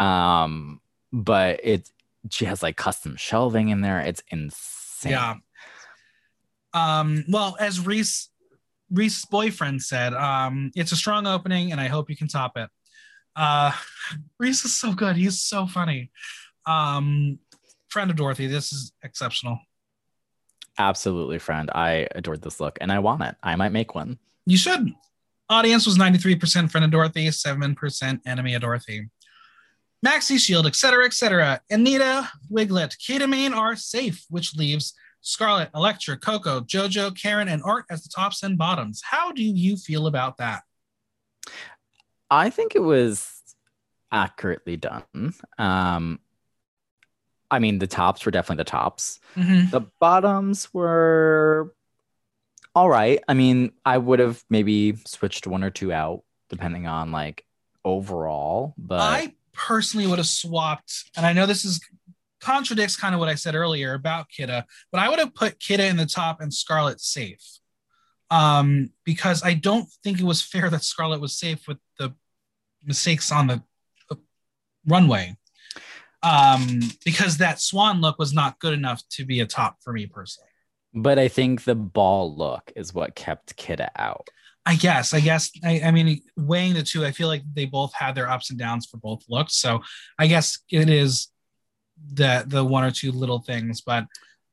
um, but it she has like custom shelving in there. It's insane. Yeah. Um, well, as Rhys Rhys's boyfriend said, um, it's a strong opening and I hope you can top it. Uh Rhys is so good. He's so funny. Um, friend of Dorothy, this is exceptional. Absolutely, friend. I adored this look and I want it. I might make one. You should. Audience was 93% friend of Dorothy, 7% enemy of Dorothy. Maxi Shield, Etcetera Etcetera Anita, Wigl'it, Kita Mean are safe, which leaves Scarlet, Elektra, Coco, JoJo, Karen, and Art as the tops and bottoms. How do you feel about that? I think it was accurately done. Um, I mean, the tops were definitely the tops. Mhm. The bottoms were all right. I mean, I would have maybe switched one or two out depending on like overall, but I personally would have swapped, and I know this is contradicts kind of what I said earlier about Kita, but I would have put Kita in the top and Scarlet safe. Um, because I don't think it was fair that Scarlet was safe with the mistakes on the, runway. Um, because that swan look was not good enough to be a top for me personally. but I think the ball look is what kept Kita out. I guess. I guess. I, I mean, weighing the two, I feel like they both had their ups and downs for both looks. So I guess it is the the one or two little things, but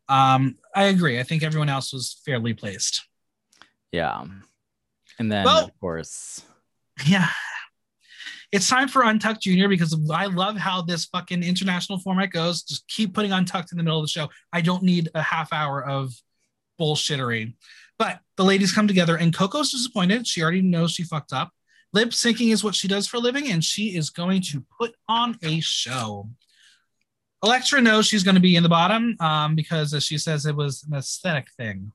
um, I agree. I think everyone else was fairly placed. Yeah. And then Well- of course, Yeah. It's time for Untucked Junior because I love how this fucking international format goes. Just keep putting Untucked in the middle of the show. I don't need a half hour of bullshittery. But the ladies come together, and Coco's disappointed. She already knows she fucked up. Lip syncing is what she does for a living, and she is going to put on a show. Elektra knows she's going to be in the bottom um, because, as she says, it was an aesthetic thing.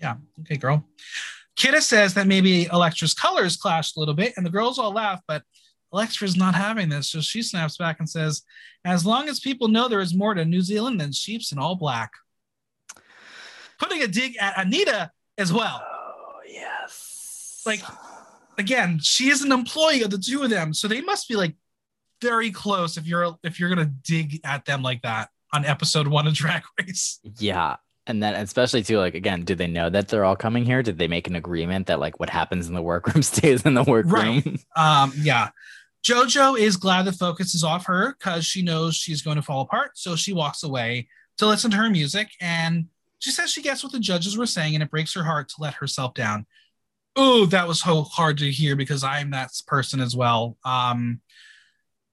Yeah, okay, girl. Kita says that maybe Elektra's colors clashed a little bit, and the girls all laugh, but Elektra's not having this. So she snaps back and says, As long as people know there is more to New Zealand than sheeps in all black. Putting a dig at Anita as well. oh yes. Like, Again, she is an employee of the two of them, so they must be like very close if you're if you're gonna dig at them like that on episode one of Drag Race. yeah. And then especially too, like again, do they know that they're all coming here? Did they make an agreement that like what happens in the workroom stays in the workroom? Right. Um, yeah. Jojo is glad the focus is off her because she knows she's going to fall apart. So she walks away to listen to her music. And she says she gets what the judges were saying and it breaks her heart to let herself down. Oh, that was so hard to hear because I'm that person as well. Um,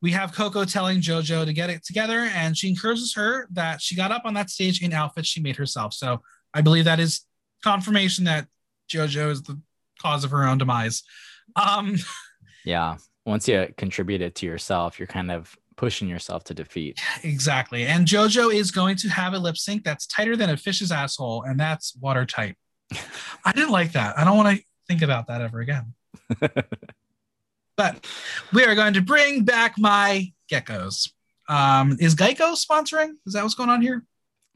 we have Coco telling Jojo to get it together, and she encourages her that she got up on that stage in outfits she made herself. So I believe that is confirmation that Jojo is the cause of her own demise. Um, Yeah. Once you contribute it to yourself, you're kind of pushing yourself to defeat. Exactly. And JoJo is going to have a lip sync that's tighter than a fish's asshole, and that's watertight. I didn't like that. I don't want to think about that ever again. but we are going to bring back my geckos. Um, is Geico sponsoring? Is that what's going on here?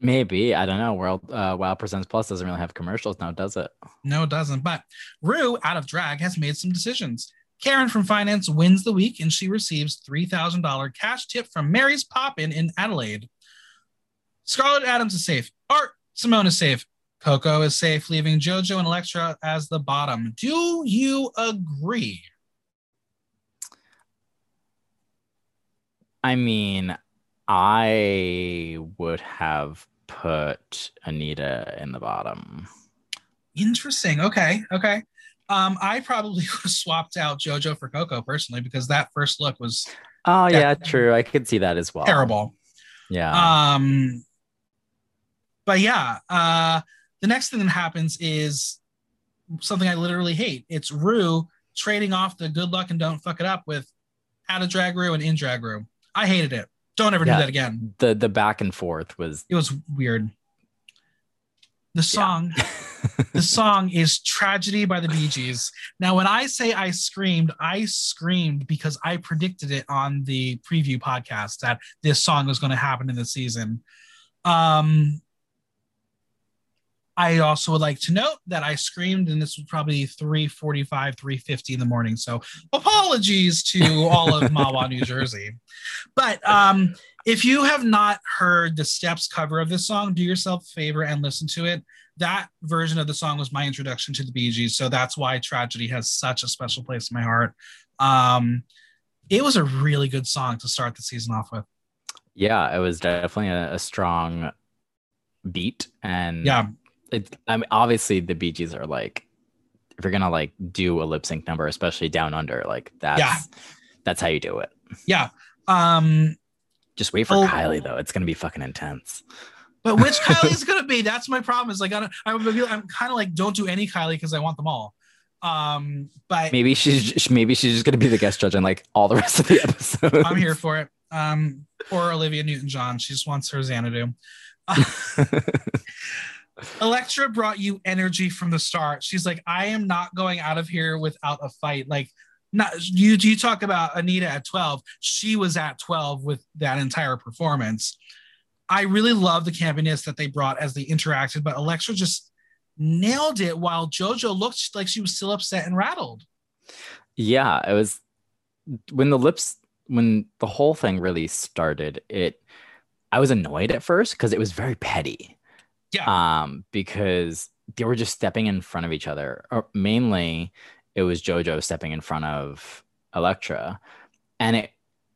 Maybe I don't know. World uh, Wow Presents Plus doesn't really have commercials now, does it? No, it doesn't. But Ru, out of drag, has made some decisions. Karen from finance wins the week and she receives $3,000 cash tip from Mary's Poppin in Adelaide. Scarlet Adams is safe. Art Simone is safe. Coco is safe, leaving JoJo and Elektra as the bottom. Do you agree? I mean, I would have put Anita in the bottom. Interesting. Okay. Okay. Um, I probably would have swapped out JoJo for Coco personally because that first look was Oh Yeah. yeah, true. I could see that as well. terrible. Yeah. Um, but yeah, uh, the next thing that happens is something I literally hate. It's Ru trading off the good luck and don't fuck it up with out of drag Ru and in drag Ru. I hated it. Don't ever Yeah. do that again. the the back and forth was It was weird. The song, the song is Tragedy by the Bee Gees. Now, when I say I screamed, I screamed because I predicted it on the preview podcast that this song was going to happen in the season. Um, I also would like to note that I screamed, and this was probably 345, 350 in the morning. So apologies to all of Mahwah, New Jersey. But um, if you have not heard the Steps cover of this song, do yourself a favor and listen to it. That version of the song was my introduction to the Bee Gees, so that's why Tragedy has such a special place in my heart. Um, it was a really good song to start the season off with. Yeah, it was definitely a, a strong beat, and Yeah, it, I mean, obviously the Bee Gees are like, if you're gonna like do a lip sync number, especially down under, like that's Yeah. that's how you do it. yeah. Um, Just wait for Oh. Kylie though; it's gonna be fucking intense. but which Kylie is gonna be? That's my problem. Is like I don't, I'm, I'm kind of like don't do any Kylie because I want them all. Um, but Maybe she's maybe she's just gonna be the guest judge on like all the rest of the episode. I'm here for it. Um, or Olivia Newton-John. She just wants her Xanadu. Elektra brought you energy from the start. She's like, I am not going out of here without a fight. Like, not you. You talk about Anita at 12. She was at 12 with that entire performance. I really love the campiness that they brought as they interacted, but Elektra just nailed it while JoJo looked like she was still upset and rattled. yeah, it was when the lips when the whole thing really started. It I was annoyed at first because it was very petty. Yeah. um, because they were just stepping in front of each other. Or mainly, it was JoJo stepping in front of Elektra, and it,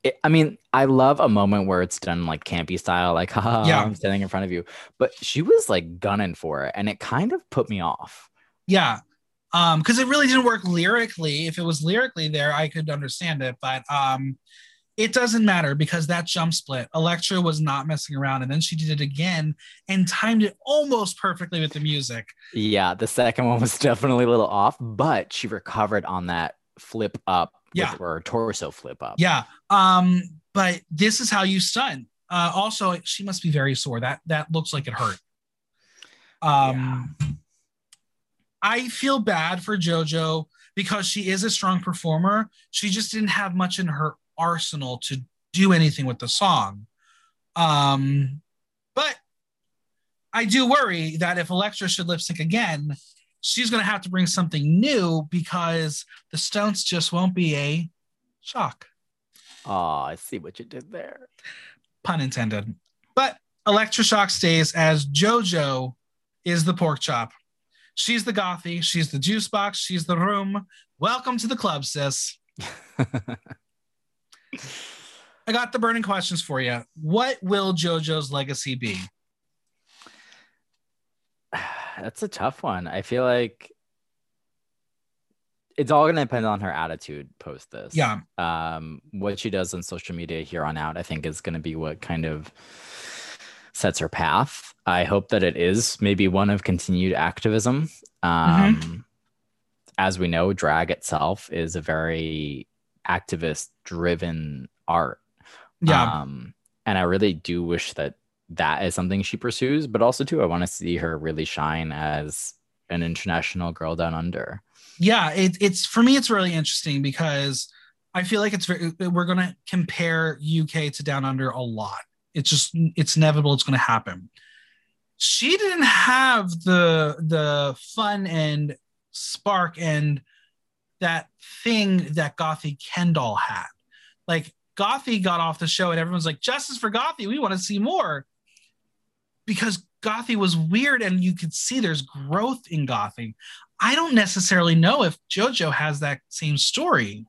it. I mean, I love a moment where it's done like campy style, like "haha, Yeah. I'm standing in front of you," but she was like gunning for it, and it kind of put me off. Yeah. Um, because it really didn't work lyrically. If it was lyrically there, I could understand it, but um it doesn't matter because that jump split, Elektra was not messing around, and then she did it again and timed it almost perfectly with the music. Yeah, the second one was definitely a little off, but she recovered on that flip up, with- Yeah. or torso flip up. Yeah. Um, but this is how you stun. Uh also she must be very sore. That that looks like it hurt. Um I feel bad for JoJo because she is a strong performer. She just didn't have much in her arsenal to do anything with the song. Um, but I do worry that if Elektra should lip sync again, she's going to have to bring something new because the stunts just won't be a shock, Oh, I see what you did there. pun intended. But Elektra Shock stays as JoJo is the pork chop. She's the gothy, she's the juice box, she's the room. Welcome to the club, sis. I got the burning questions for you. What will JoJo's legacy be? That's a tough one. I feel like it's all going to depend on her attitude post this. Yeah. Um, what she does on social media here on out, I think, is going to be what kind of sets her path. I hope that it is maybe one of continued activism. Um, As we know, drag itself is a very activist driven art. Yeah. Um, and I really do wish that that is something she pursues, but also too, I want to see her really shine as an international girl down under. yeah it, it's for me it's really interesting because i feel like it's very we're going to compare uk to down under a lot it's just it's inevitable it's going to happen she didn't have the the fun and spark and that thing that gothy Kendoll had like gothy got off the show and everyone's like justice for gothy we want to see more because gothy was weird and you could see there's growth in gothy I don't necessarily know if JoJo has that same story.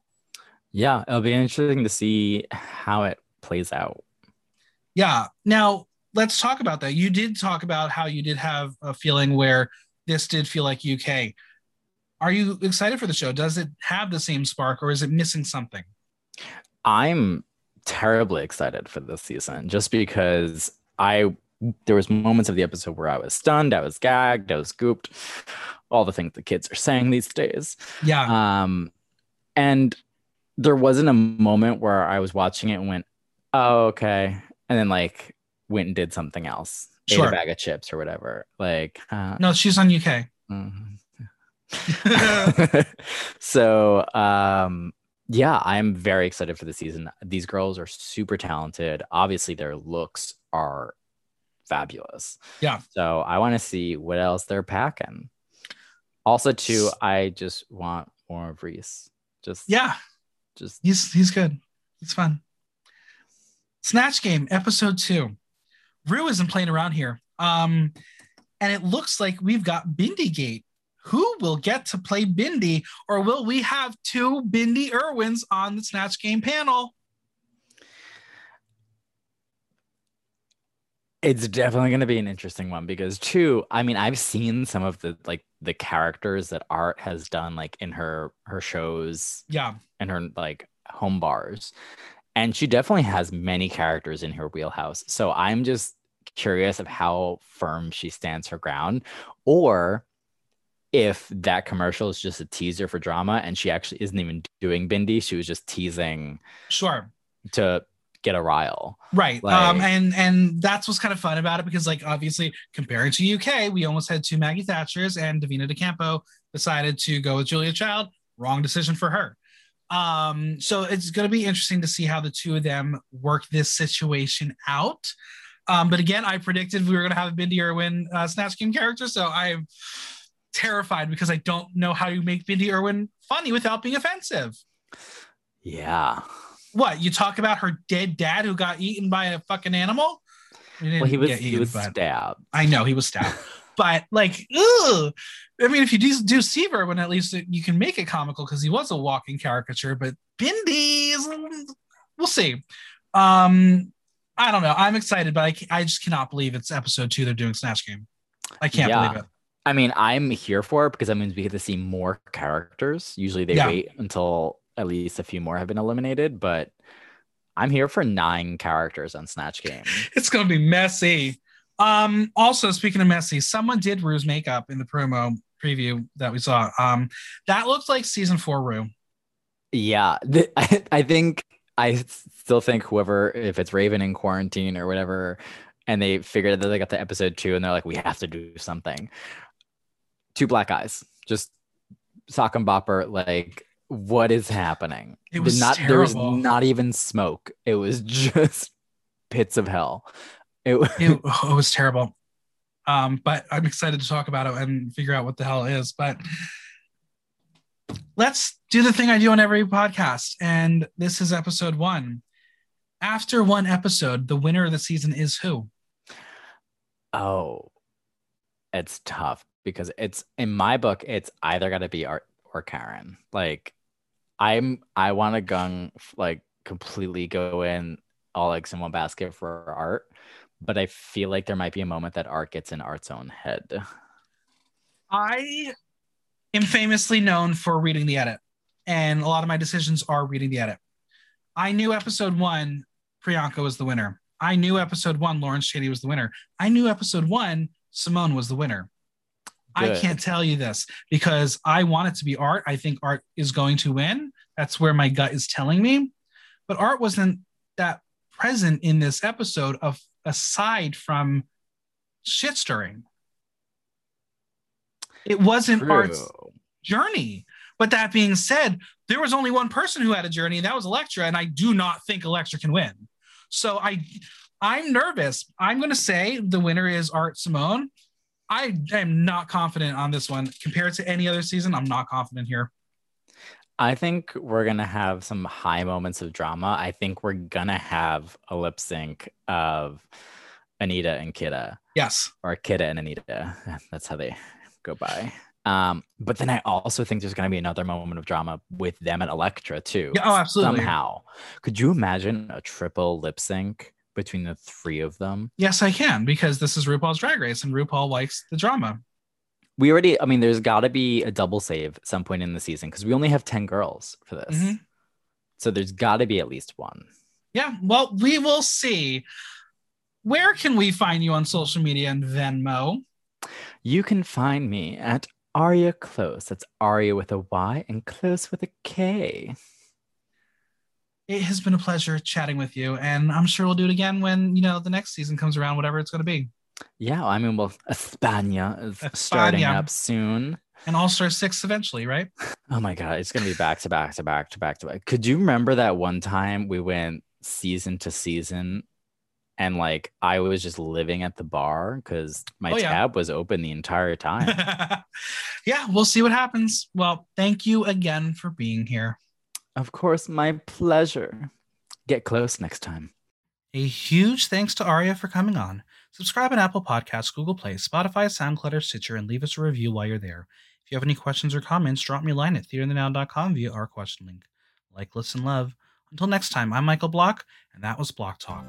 Yeah, it'll be interesting to see how it plays out. Yeah. Now, let's talk about that. You did talk about how you did have a feeling where this did feel like UK. Are you excited for the show? Does it have the same spark or is it missing something? I'm terribly excited for this season just because I there was moments of the episode where I was stunned, I was gagged, I was gooped, all the things the kids are saying these days. Yeah. Um, and there wasn't a moment where I was watching it and went, "Oh, okay," and then like went and did something else, ate Sure. a bag of chips or whatever. Like, uh, no, she's on UK. mhm. so um yeah i'm very excited for the season these girls are super talented obviously their looks are fabulous Yeah. so i want to see what else they're packing also too i just want more of Rhys just yeah, just he's he's good. He's fun. Snatch Game, episode two. Ru isn't playing around here. Um, and it looks like we've got Bindi Gate. Who will get to play Bindi, or will we have two Bindi Irwins on the Snatch Game panel? It's definitely going to be an interesting one because two, I mean, I've seen some of the like the characters that Art has done like in her her shows, Yeah. and her like home bars, and she definitely has many characters in her wheelhouse. So I'm just curious of how firm she stands her ground, or if that commercial is just a teaser for drama and she actually isn't even doing Bindi, she was just teasing Sure. to get a rile. Right. Like- um, and and that's what's kind of fun about it because like obviously comparing to UK, we almost had two Maggie Thatchers and Davina De Campo decided to go with Julia Child. Wrong decision for her. Um, so it's gonna be interesting to see how the two of them work this situation out. Um, but again, I predicted we were gonna have a Bindi Irwin uh, Snatch Game character, so I'm terrified because I don't know how you make Bindi Irwin funny without being offensive. Yeah. What you talk about her dead dad who got eaten by a fucking animal? Well, he was get he was stabbed. I know he was stabbed, but like, ugh. I mean, if you do do Steve Irwin, at least you can make it comical because he was a walking caricature. But Bindi is, we'll see. Um, I don't know. I'm excited, but I, I just cannot believe it's episode two. They're doing Snatch Game. I can't Yeah. believe it. I mean, I'm here for it because that means we get to see more characters. Usually they Yeah. wait until at least a few more have been eliminated, but I'm here for nine characters on Snatch Game. It's gonna be messy. Um, also speaking of messy, someone did Ru's makeup in the promo preview that we saw. Um, that looks like season four Rue. Yeah, th- I, I think I still think whoever, if it's Raven in quarantine or whatever, and they figured that they got to episode two and they're like, we have to do something. Two black eyes, just sock and bopper. Like, what is happening? It was not there was not even smoke. It was just pits of hell. It was it, oh, it was terrible. Um, but I'm excited to talk about it and figure out what the hell it is. But let's do the thing I do on every podcast. And this is episode one. After one episode, the winner of the season is who? oh, it's tough because it's in my book. It's either got to be Art or Karen. Like, I'm I want to gung like completely go in all eggs in one basket for Art, but I feel like there might be a moment that Art gets in Art's own head. I am famously known for reading the edit, and a lot of my decisions are reading the edit. I knew episode one, Priyanka was the winner. I knew episode one, Lawrence Chaney was the winner. I knew episode one, Symone was the winner. I can't tell you this because I want it to be Art. I think Art is going to win. That's where my gut is telling me. But Art wasn't that present in this episode of aside from shit stirring. It wasn't Art's journey. But that being said, there was only one person who had a journey, and that was Elektra. And I do not think Elektra can win. So I, I'm nervous. I'm going to say the winner is Art Simone. I am not confident on this one compared to any other season. I'm not confident here. I think we're gonna have some high moments of drama. I think we're gonna have a lip sync of Anita and Kita. Yes. or Kita and Anita. That's how they go by. Um, but then I also think there's going to be another moment of drama with them and Elektra too. Yeah, oh, absolutely. Somehow, could you imagine a triple lip sync between the three of them? Yes, I can because this is RuPaul's Drag Race, and RuPaul likes the drama. We already, I mean, there's got to be a double save at some point in the season because we only have ten girls for this. Mhm. So there's got to be at least one. Yeah. Well, we will see. Where can we find you on social media and Venmo? You can find me at Aria Close. That's Aria with a Y and Close with a K. It has been a pleasure chatting with you, and I'm sure we'll do it again when you know the next season comes around, whatever it's going to be. Yeah, I mean, well, España is starting España. up soon. And All Star Six eventually, right? Oh my god, it's gonna be back to back to back to back to back. Could you remember that one time we went season to season, and like I was just living at the bar because my Oh, yeah. tab was open the entire time. yeah, we'll see what happens. Well, thank you again for being here. Of course, my pleasure. Get close next time. A huge thanks to Aria for coming on. Subscribe on Apple Podcasts, Google Play, Spotify, SoundCloud, or Stitcher, and leave us a review while you're there. If you have any questions or comments, drop me a line at theaterthenow.com via our question link. Like, listen, love. Until next time, I'm Michael Block, and that was Block Talk.